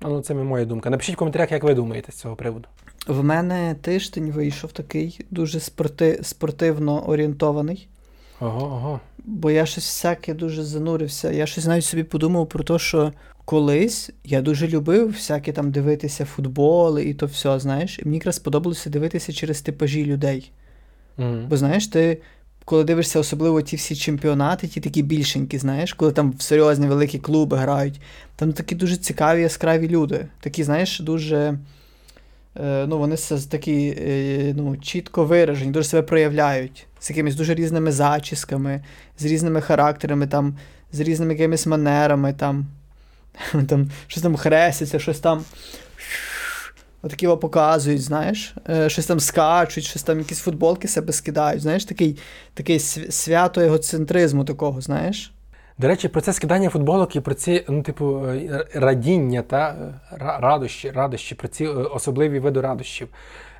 Ну, це моя думка. Напишіть в коментарях, як ви думаєте з цього приводу. В мене тиждень вийшов такий дуже спорти, спортивно орієнтований. Ого, ого. Бо я щось всяке дуже занурився. Я щось навіть собі подумав про те, що колись я дуже любив всяке там дивитися футболи і то все, знаєш. І мені якраз сподобалося дивитися через типажі людей. Мгм. Бо знаєш, ти. Коли дивишся особливо ті всі чемпіонати, ті такі більшенькі, знаєш, коли там в серйозні великі клуби грають, там такі дуже цікаві, яскраві люди. Такі, знаєш, дуже ну, вони такі е, ну, чітко виражені, дуже себе проявляють з якимись дуже різними зачісками, з різними характерами, там, з різними якимись манерами, там, [LAUGHS] там щось там хрестяться, щось там. [SNIFFS] Отакі во показують, знаєш, е, щось там скачуть, щось там якісь футболки себе скидають, знаєш, такий, такий свя- свято егоцентризму такого, знаєш. До речі, про це скидання футболок і про ці, ну, типу, е, радіння та е, радощі, радощі, про ці е, особливі види радощів.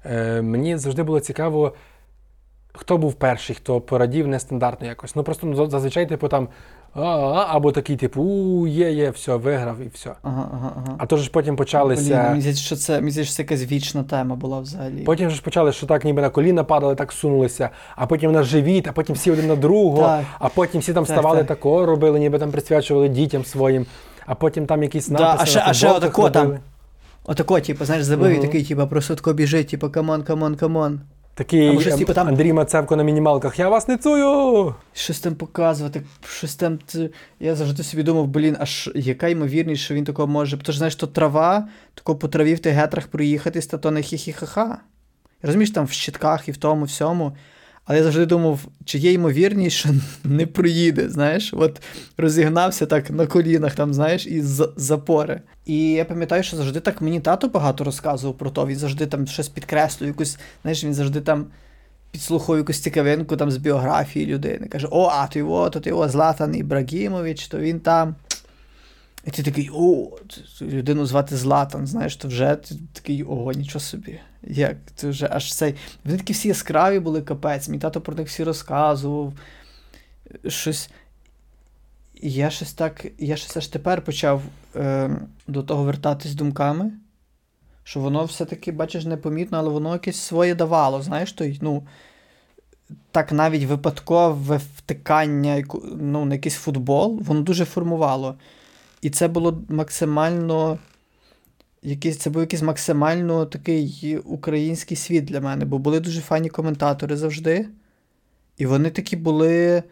Е, мені завжди було цікаво, хто був перший, хто порадів нестандартно якось. Ну просто ну, зазвичай, типу, там, а, або такий, типу, у, є, є, все, виграв і все. Ага, ага, ага. А то ж потім почалися. здається, що це, здається, що це якась вічна тема була взагалі. Потім ж почали, що так ніби на коліна падали, так сунулися, а потім на живіт, а потім всі один на другого, Так. а потім всі там Так, ставали так. тако, робили, ніби там присвячували дітям своїм, а потім там якісь Да, написи а ще- на а ще футболках отако там. робили. Отако, типу, знаєш, забив і такий, типу, просто тако біжить, типу, камон, камон, камон. Такий щось типу там- Андрій Мацевко на мінімалках, я вас не чую! Щось там показувати, щось там. т- Я завжди собі думав, блін, аж яка ймовірність, що він такого може. Тож, знаєш, то трава, тако по траві в тих гетрах проїхатись, та то не хі-хі-ха-ха. Розумієш, там в щитках і в тому всьому. Але я завжди думав, чи є ймовірність, що [LAUGHS] не проїде, знаєш, от розігнався так на колінах, там, знаєш, і запори. І я пам'ятаю, що завжди так мені тато багато розказував про то. Він завжди там щось підкреслює, якусь, знаєш, він завжди там підслухав якусь цікавинку там з біографії людини. Каже: О, а то його, то його Златан Ібрагімович, то він там. І ти такий, о, людину звати Златан, знаєш, то вже ти такий, ого, нічого собі. Як? Це вже аж цей. Вони такі всі яскраві були капець. Мій тато про них всі розказував. Щось. Я щось так. Я щось аж тепер почав е, до того вертатись думками. Що воно все-таки, бачиш, непомітно, але воно якесь своє давало, знаєш, той, ну. Так навіть випадкове втикання ну, на якийсь футбол, воно дуже формувало. І це було максимально. Якийсь, це був якийсь максимально такий український світ для мене, бо були дуже файні коментатори завжди. І вони такі були.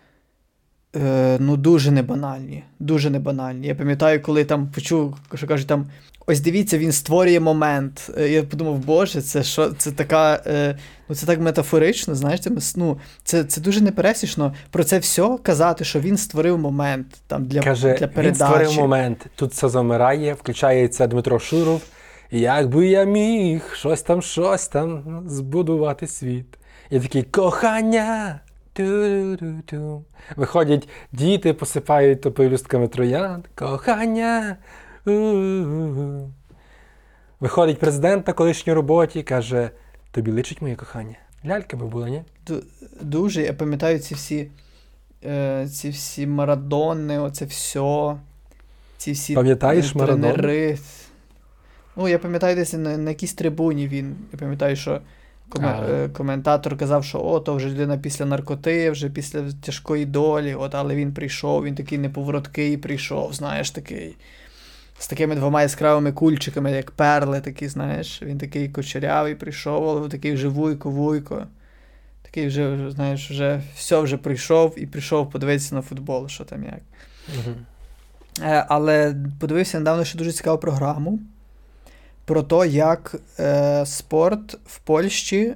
Е, ну, дуже небанальні. Дуже небанальні. Я пам'ятаю, коли там почув, що кажуть там. Ось дивіться, він створює момент. Е, Я подумав, боже, це що? Це така. Е, ну це так метафорично, знаєш, це, ну, це, це дуже непересічно про це все казати, що він створив момент там для, Каже, для він створив момент, тут все замирає, включається Дмитро Шуров. Якби я міг щось там, щось там збудувати світ. І такий кохання. Ту-ру-ру-ту. Виходять діти, посипають то пелюстками троянд. Кохання. [LAUGHS] Виходить президент на колишній роботі, і каже: тобі личить моє кохання. Лялька би була, ні? Дуже, я пам'ятаю ці всі, е, ці всі марадони, оце все. Ці всі Пам'ятаєш тренери. Ну, я пам'ятаю десь на, на якійсь трибуні він. Я пам'ятаю, що А. е, коментатор казав, що о, то вже людина після наркоти, вже після тяжкої долі, от, але він прийшов, він такий неповороткий прийшов, знаєш, такий. З такими двома яскравими кульчиками, як перли, такі, знаєш. Він такий кучерявий прийшов, але такий вже вуйко-вуйко. Такий вже, знаєш, вже все вже прийшов і прийшов подивитися на футбол, що там як. Угу. Але подивився недавно ще дуже цікаву програму про те, як е, спорт в Польщі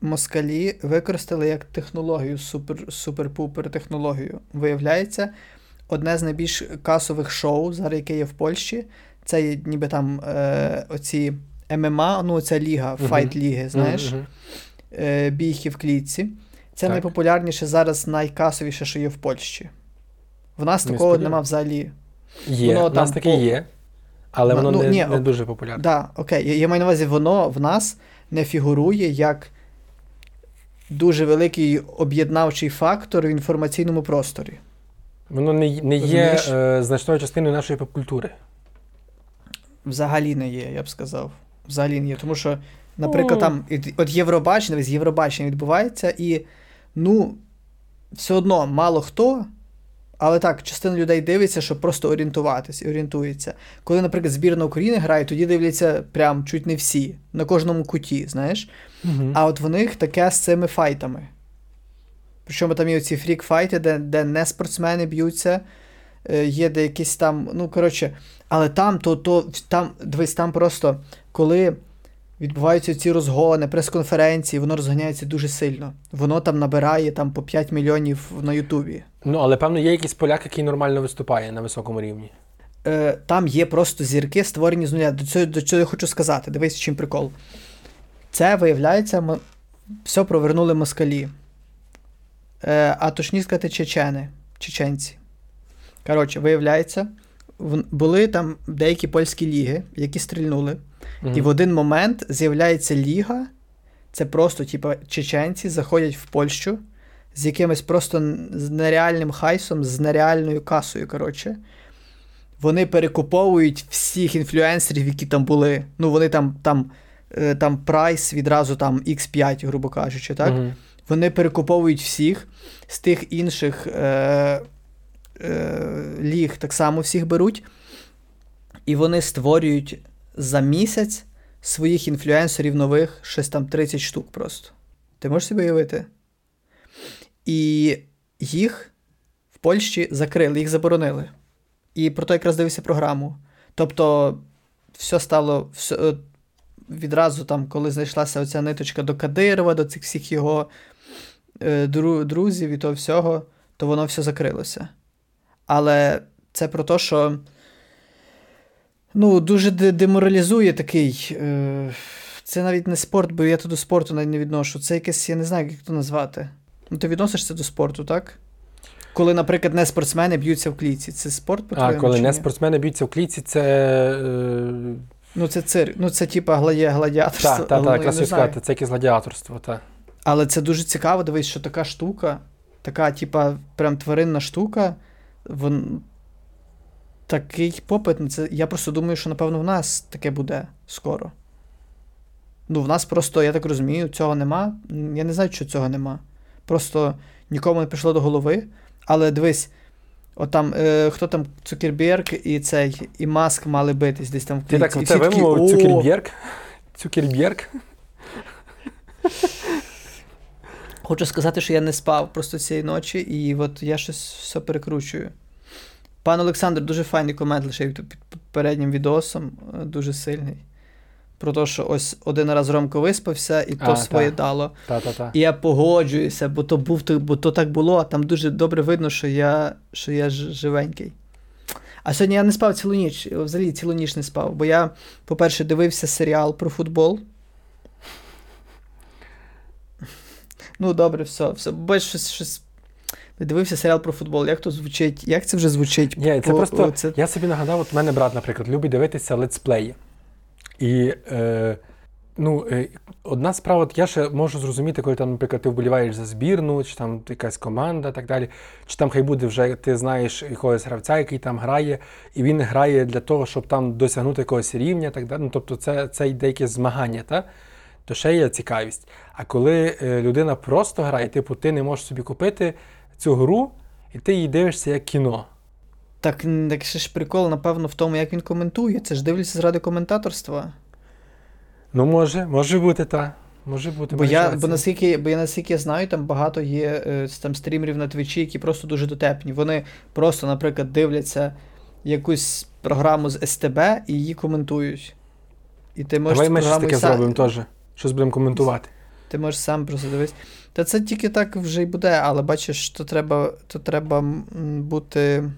москалі використали як технологію, супер, супер-пупер технологію. Виявляється, одне з найбільш касових шоу, зараз яке є в Польщі, це є ніби там е, оці ММА, ну ця ліга, Мгм. файт-ліги, знаєш, е, бійки в клітці. Це Так. найпопулярніше зараз, найкасовіше, що є в Польщі. В нас такого Несподівано. нема взагалі. Є, Воно у нас там таке по- є, але воно ну, не, ні, не дуже популярне. Да, окей. Я, я маю на увазі, воно в нас не фігурує як дуже великий об'єднавчий фактор в інформаційному просторі. Воно не, не є Розумієш? е, значною частиною нашої попкультури. Взагалі не є, я б сказав. Взагалі не є. Тому що, наприклад, Ну. там і- от Євробачення, з Євробачення відбувається, і ну, все одно мало хто. Але так, частина людей дивиться, щоб просто орієнтуватись і орієнтується. Коли, наприклад, збірна України грає, тоді дивляться прям чуть не всі, на кожному куті, знаєш. Угу. А от в них таке з цими файтами. Причому там є оці фрік-файти, де, де не спортсмени б'ються, е, є де якісь там, ну, коротше, але там, то, то, там, дивись, там просто, коли відбуваються ці розгони, прес-конференції, воно розганяється дуже сильно. Воно там набирає там по 5 мільйонів на Ютубі. Ну, але певно, є якийсь поляк, який нормально виступає на високому рівні. Е, там є просто зірки, створені з нуля. До цього, до чого я хочу сказати. Дивись, чим прикол. Це, виявляється, все провернули москалі. Е, а точніше сказати, чечени, чеченці. Коротше, виявляється, були там деякі польські ліги, які стрільнули. І в один момент з'являється ліга. Це просто, типу, чеченці заходять в Польщу з якимось просто з нереальним хайсом, з нереальною касою. Коротше. Вони перекуповують всіх інфлюенсерів, які там були. Ну, вони там, там, е, там прайс відразу там X5, грубо кажучи, так? Мгм. Вони перекуповують всіх з тих інших е, е, ліг так само всіх беруть, і вони створюють за місяць своїх інфлюенсерів нових, щось там 30 штук просто. Ти можеш собі уявити? І їх в Польщі закрили, їх заборонили. І про то якраз дивився програму. Тобто, все стало все, е, відразу там, коли знайшлася оця ниточка до Кадирова, до цих всіх його друзів і того всього, то воно все закрилося. Але це про те, що ну, дуже деморалізує такий. Е, це навіть не спорт, бо я то до спорту навіть не відношу. Це якесь, я не знаю, як то назвати. Ну, ти відносишся до спорту, так? Коли, наприклад, не спортсмени б'ються в клітці. Це спорт, А по-твоєму? коли не спортсмени б'ються в клітці, це. Е... Ну, це цирк. Ну, це типа гладіаторство. Так, так, так, ну, сказати, це якесь гладіаторство, так. Але це дуже цікаво, дивись, що така штука, така, типа, прям тваринна штука, вон... такий попит на це. Я просто думаю, що, напевно, в нас таке буде скоро. Ну, в нас просто, я так розумію, цього нема. Я не знаю, що цього нема. Просто нікому не прийшло до голови. Але дивись, отам, е, хто там Цукерберг і цей, і Маск мали битись десь там в Ти так клітці. Це вимовив Цукерберг? Цукерберг? [LAUGHS] Хочу сказати, що я не спав просто цієї ночі, і от я щось все перекручую. Пан Олександр, дуже файний комент лишив під попереднім відосом, е, дуже сильний. Про те, що ось один раз Ромко виспався, і то А, своє так. дало. Та-та-та. І я погоджуюся, бо то був бо то так було, а там дуже добре видно, що я, що я живенький. А сьогодні я не спав цілу ніч, взагалі цілу ніч не спав. Бо я, по-перше, дивився серіал про футбол. Ну, добре, все, все. Бо щось, щось. Дивився серіал про футбол. Як то звучить? Як це вже звучить? Ні, це По- просто. це- Я собі нагадав, от мене брат, наприклад, любить дивитися летсплеї. І е, ну, е, одна справа, от я ще можу зрозуміти, коли там, наприклад, ти вболіваєш за збірну, чи там якась команда, так далі. Чи там хай буде вже ти знаєш якогось гравця, який там грає, і він грає для того, щоб там досягнути якогось рівня, так далі. Ну, тобто, це, це йде якесь змагання, та? то ще є цікавість. А коли е, людина просто грає, типу, ти не можеш собі купити цю гру, і ти її дивишся як кіно. Так, так ще ж прикол, напевно, в тому, як він коментує. Це ж дивляться заради коментаторства. Ну, може, може бути, так. Може бути. Бо я, бо наскільки, бо я наскільки я знаю, там багато є е, там стрімерів на Твічі, які просто дуже дотепні. Вони просто, наприклад, дивляться якусь програму з СТБ і її коментують. І ти можеш Давай ми щось таке сам, зробимо теж. Щось будемо коментувати. Ти можеш сам просто дивитися. Та це тільки так вже й буде, але бачиш, то треба, то треба бути.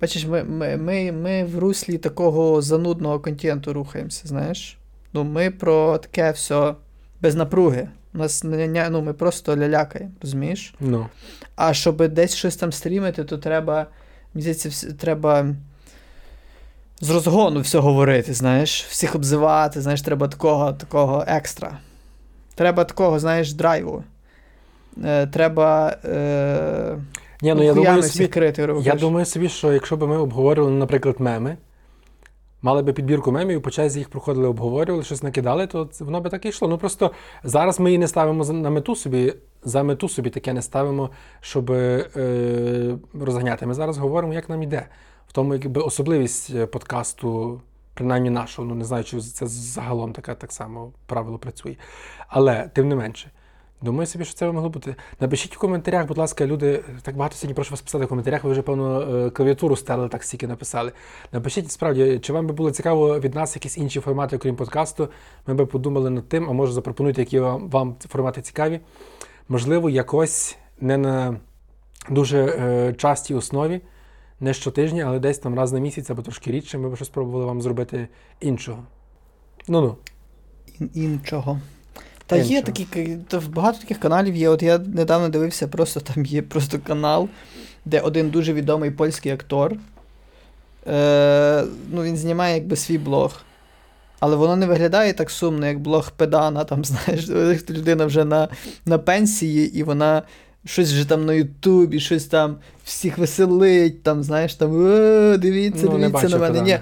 Бачиш, ми, ми, ми, ми в руслі такого занудного контенту рухаємося, знаєш? Ну, ми про таке все без напруги. У нас ну, ми просто лялякаємо, розумієш? Ну. А щоб десь щось там стрімити, то треба. Мені здається, треба з розгону все говорити, знаєш, всіх обзивати, знаєш, треба такого, такого екстра. Треба такого, знаєш, драйву. Е, треба. Е, Ні, ну я думаю, собі, крити, я думаю собі, що якщо б ми обговорювали, наприклад, меми, мали би підбірку мемів, і по черзі їх проходили, обговорювали, щось накидали, то воно би так і йшло. Ну просто зараз ми її не ставимо на мету собі, за мету собі таке не ставимо, щоб е, розганяти. Ми зараз говоримо, як нам іде. В тому, якби особливість е, подкасту, принаймні нашого, ну не знаю, чи це загалом таке так само правило працює. Але тим не менше, Думаю собі, що це могло бути. Напишіть в коментарях, будь ласка, люди, так багато сьогодні прошу вас писати в коментарях, ви вже, певно, е, клавіатуру стали, так стільки написали. Напишіть справді, чи вам би було цікаво від нас якісь інші формати, окрім подкасту. Ми би подумали над тим, а може запропонуйте, які вам, вам формати цікаві. Можливо, якось не на дуже е, частій основі, не щотижня, але десь там раз на місяць або трошки рідше, ми б щось спробували вам зробити іншого. Ну-ну. Іншого. Та є такі, та багато таких каналів є. От я недавно дивився, просто там є просто канал, де один дуже відомий польський актор. Е, ну, він знімає якби свій блог. Але воно не виглядає так сумно, як блог педана, там, [LAUGHS] знаєш, людина вже на, на пенсії, і вона щось вже там на Ютубі, щось там всіх веселить, там, знаєш, там «О, дивіться, Ну, не дивіться на мене. Ні.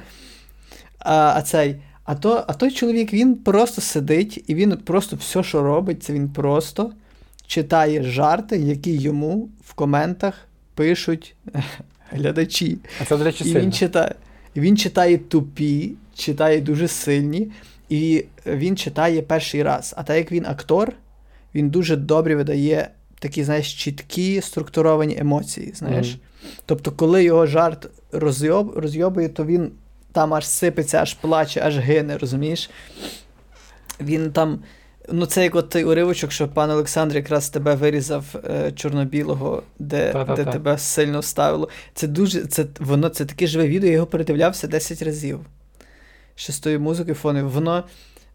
А, а цей. А, то, а той чоловік він просто сидить, і він просто все, що робить, це він просто читає жарти, які йому в коментах пишуть [LAUGHS] глядачі. А це, до речі, І він читає, він читає тупі, читає дуже сильні, і він читає перший раз. А так як він актор, він дуже добре видає такі, знаєш, чіткі структуровані емоції. Знаєш. Мгм. Тобто, коли його жарт розйоб, розйобує, то він там аж сипеться, аж плаче, аж гине, розумієш? Він там. Ну, це як от той уривочок, що пан Олександр якраз тебе вирізав е, чорно-білого, де, Та-та-та. де тебе сильно вставило. Це дуже. Це, воно, це таке живе відео, я його передивлявся 10 разів. Ще з тою музикою фоновою. Воно.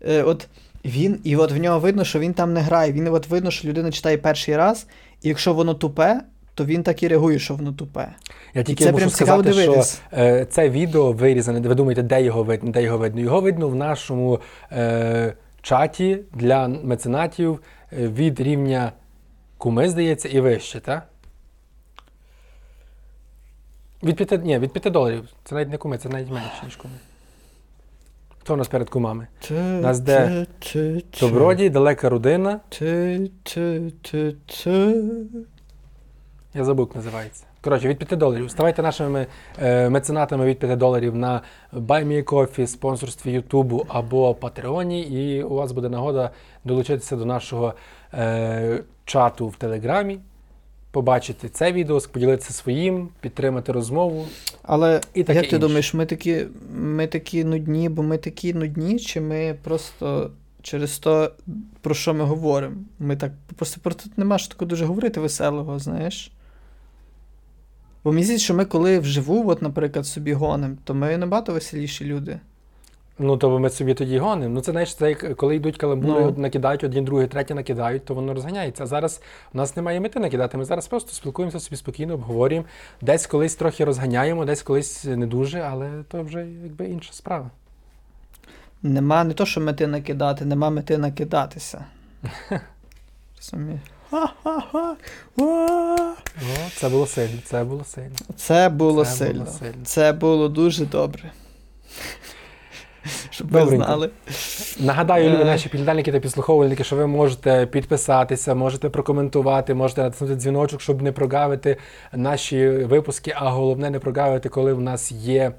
Е, от він, і от в нього видно, що він там не грає. Він от видно, що людина читає перший раз, і якщо воно тупе, то він так і реагує, що воно тупе. Я тільки це прям цікаво сказати, що е, це відео вирізане. Ви думаєте, де його видно? Де його видно? Його видно в нашому е, чаті для меценатів е, від рівня куми, здається, і вище, так? Від п'яти, ні, від 5 доларів. Це навіть не куми, це навіть менше, ніж куми. Хто у нас перед кумами? Нас де Добродій, далека родина. Я забув, як називається. Коротше, від 5 доларів. Ставайте нашими е, меценатами від 5 доларів на BuyMeCoffee, спонсорстві Ютубу або Патреоні, і у вас буде нагода долучитися до нашого е, чату в Телеграмі, побачити це відео, поділитися своїм, підтримати розмову. Але І таке як ти інше. думаєш, ми такі, ми такі нудні, бо ми такі нудні, чи ми просто через то, про що ми говоримо? Ми так просто про тут нема що такого дуже говорити веселого, знаєш? Бо мені здається, що ми коли вживу, от, наприклад, собі гоним, то ми набагато веселіші люди. Ну, то ми собі тоді гонимо. Ну, це знаєш, це як коли йдуть каламбури, Ну. от накидають один, другий, третій накидають, то воно розганяється. А зараз у нас немає мети накидати. Ми зараз просто спілкуємося собі спокійно, обговорюємо. Десь колись трохи розганяємо, десь колись не дуже, але то вже якби інша справа. Нема не то, що мети накидати, нема мети накидатися. [LAUGHS] Розумієш? Це було сильно, це було сильно. Це було сильно. Це було дуже добре. Щоб ви Добренько. знали. Нагадаю, любі Е. наші підглядальники та підслуховувальники, що ви можете підписатися, можете прокоментувати, можете натиснути дзвіночок, щоб не прогавити наші випуски, а головне не прогавити, коли в нас є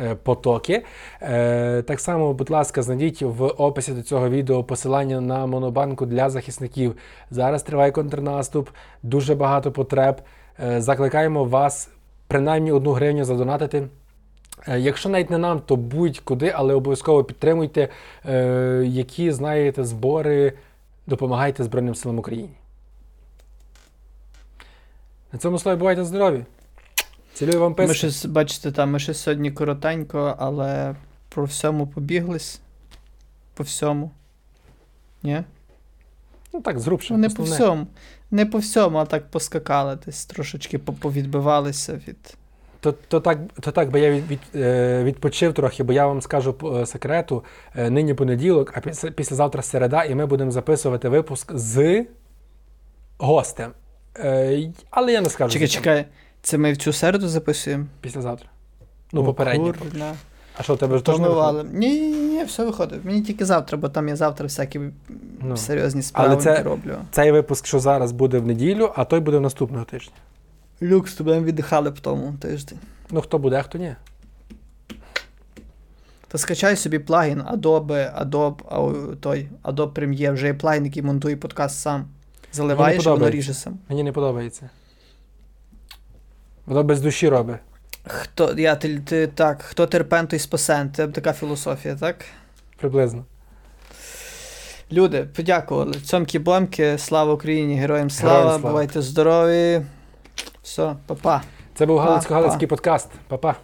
е, потоки. Е, Так само, будь ласка, знайдіть в описі до цього відео посилання на монобанку для захисників. Зараз триває контрнаступ, дуже багато потреб. Закликаємо вас принаймні одну гривню задонатити. Е, Якщо навіть не нам, то будь-куди, але обов'язково підтримуйте, е, які знаєте збори, допомагайте Збройним силам України. На цьому слові бувайте здорові. Цілюю вам Ми писки. щось, бачите, там, ми ще сьогодні коротенько, але про всьому побіглись. По всьому. Ні? Ну так, зрубше. Ну, не по всьому. Не по всьому, а так поскакали десь, трошечки повідбивалися від. То, то, так, то так би я від, від, е, відпочив трохи, бо я вам скажу е, секрету. Е, нині понеділок, а після, післязавтра середа, і ми будемо записувати випуск з гостем. Але я не скажу. Чекай, чекай, це ми в цю середу записуємо? Післязавтра. Ну, попередньо. А що, у тебе ж теж не виходить? Ні, ні, ні, все виходить. Мені тільки завтра, бо там я завтра всякі Ну. серйозні справи це- роблю. Цей випуск, що зараз буде в неділю, а той буде в наступного тижня. Люкс, тобі віддихали в тому тиждень. Ну, хто буде, а хто ні. Та скачай собі плагін Adobe, Adobe, а, той, Adobe Premiere, вже є плагін, який монтує подкаст сам. Заливаєш, і воно ріже сам. Мені не подобається. Воно без душі робить. Хто, я, ти, ти, так, хто терпен, той спасен. Це така філософія, так? Приблизно. Люди, подякували. Цьомкі бомки, слава Україні, героям слава, Героям слава. бувайте здорові. Все, па-па. Це був Галицько-Галицький подкаст. Па-па.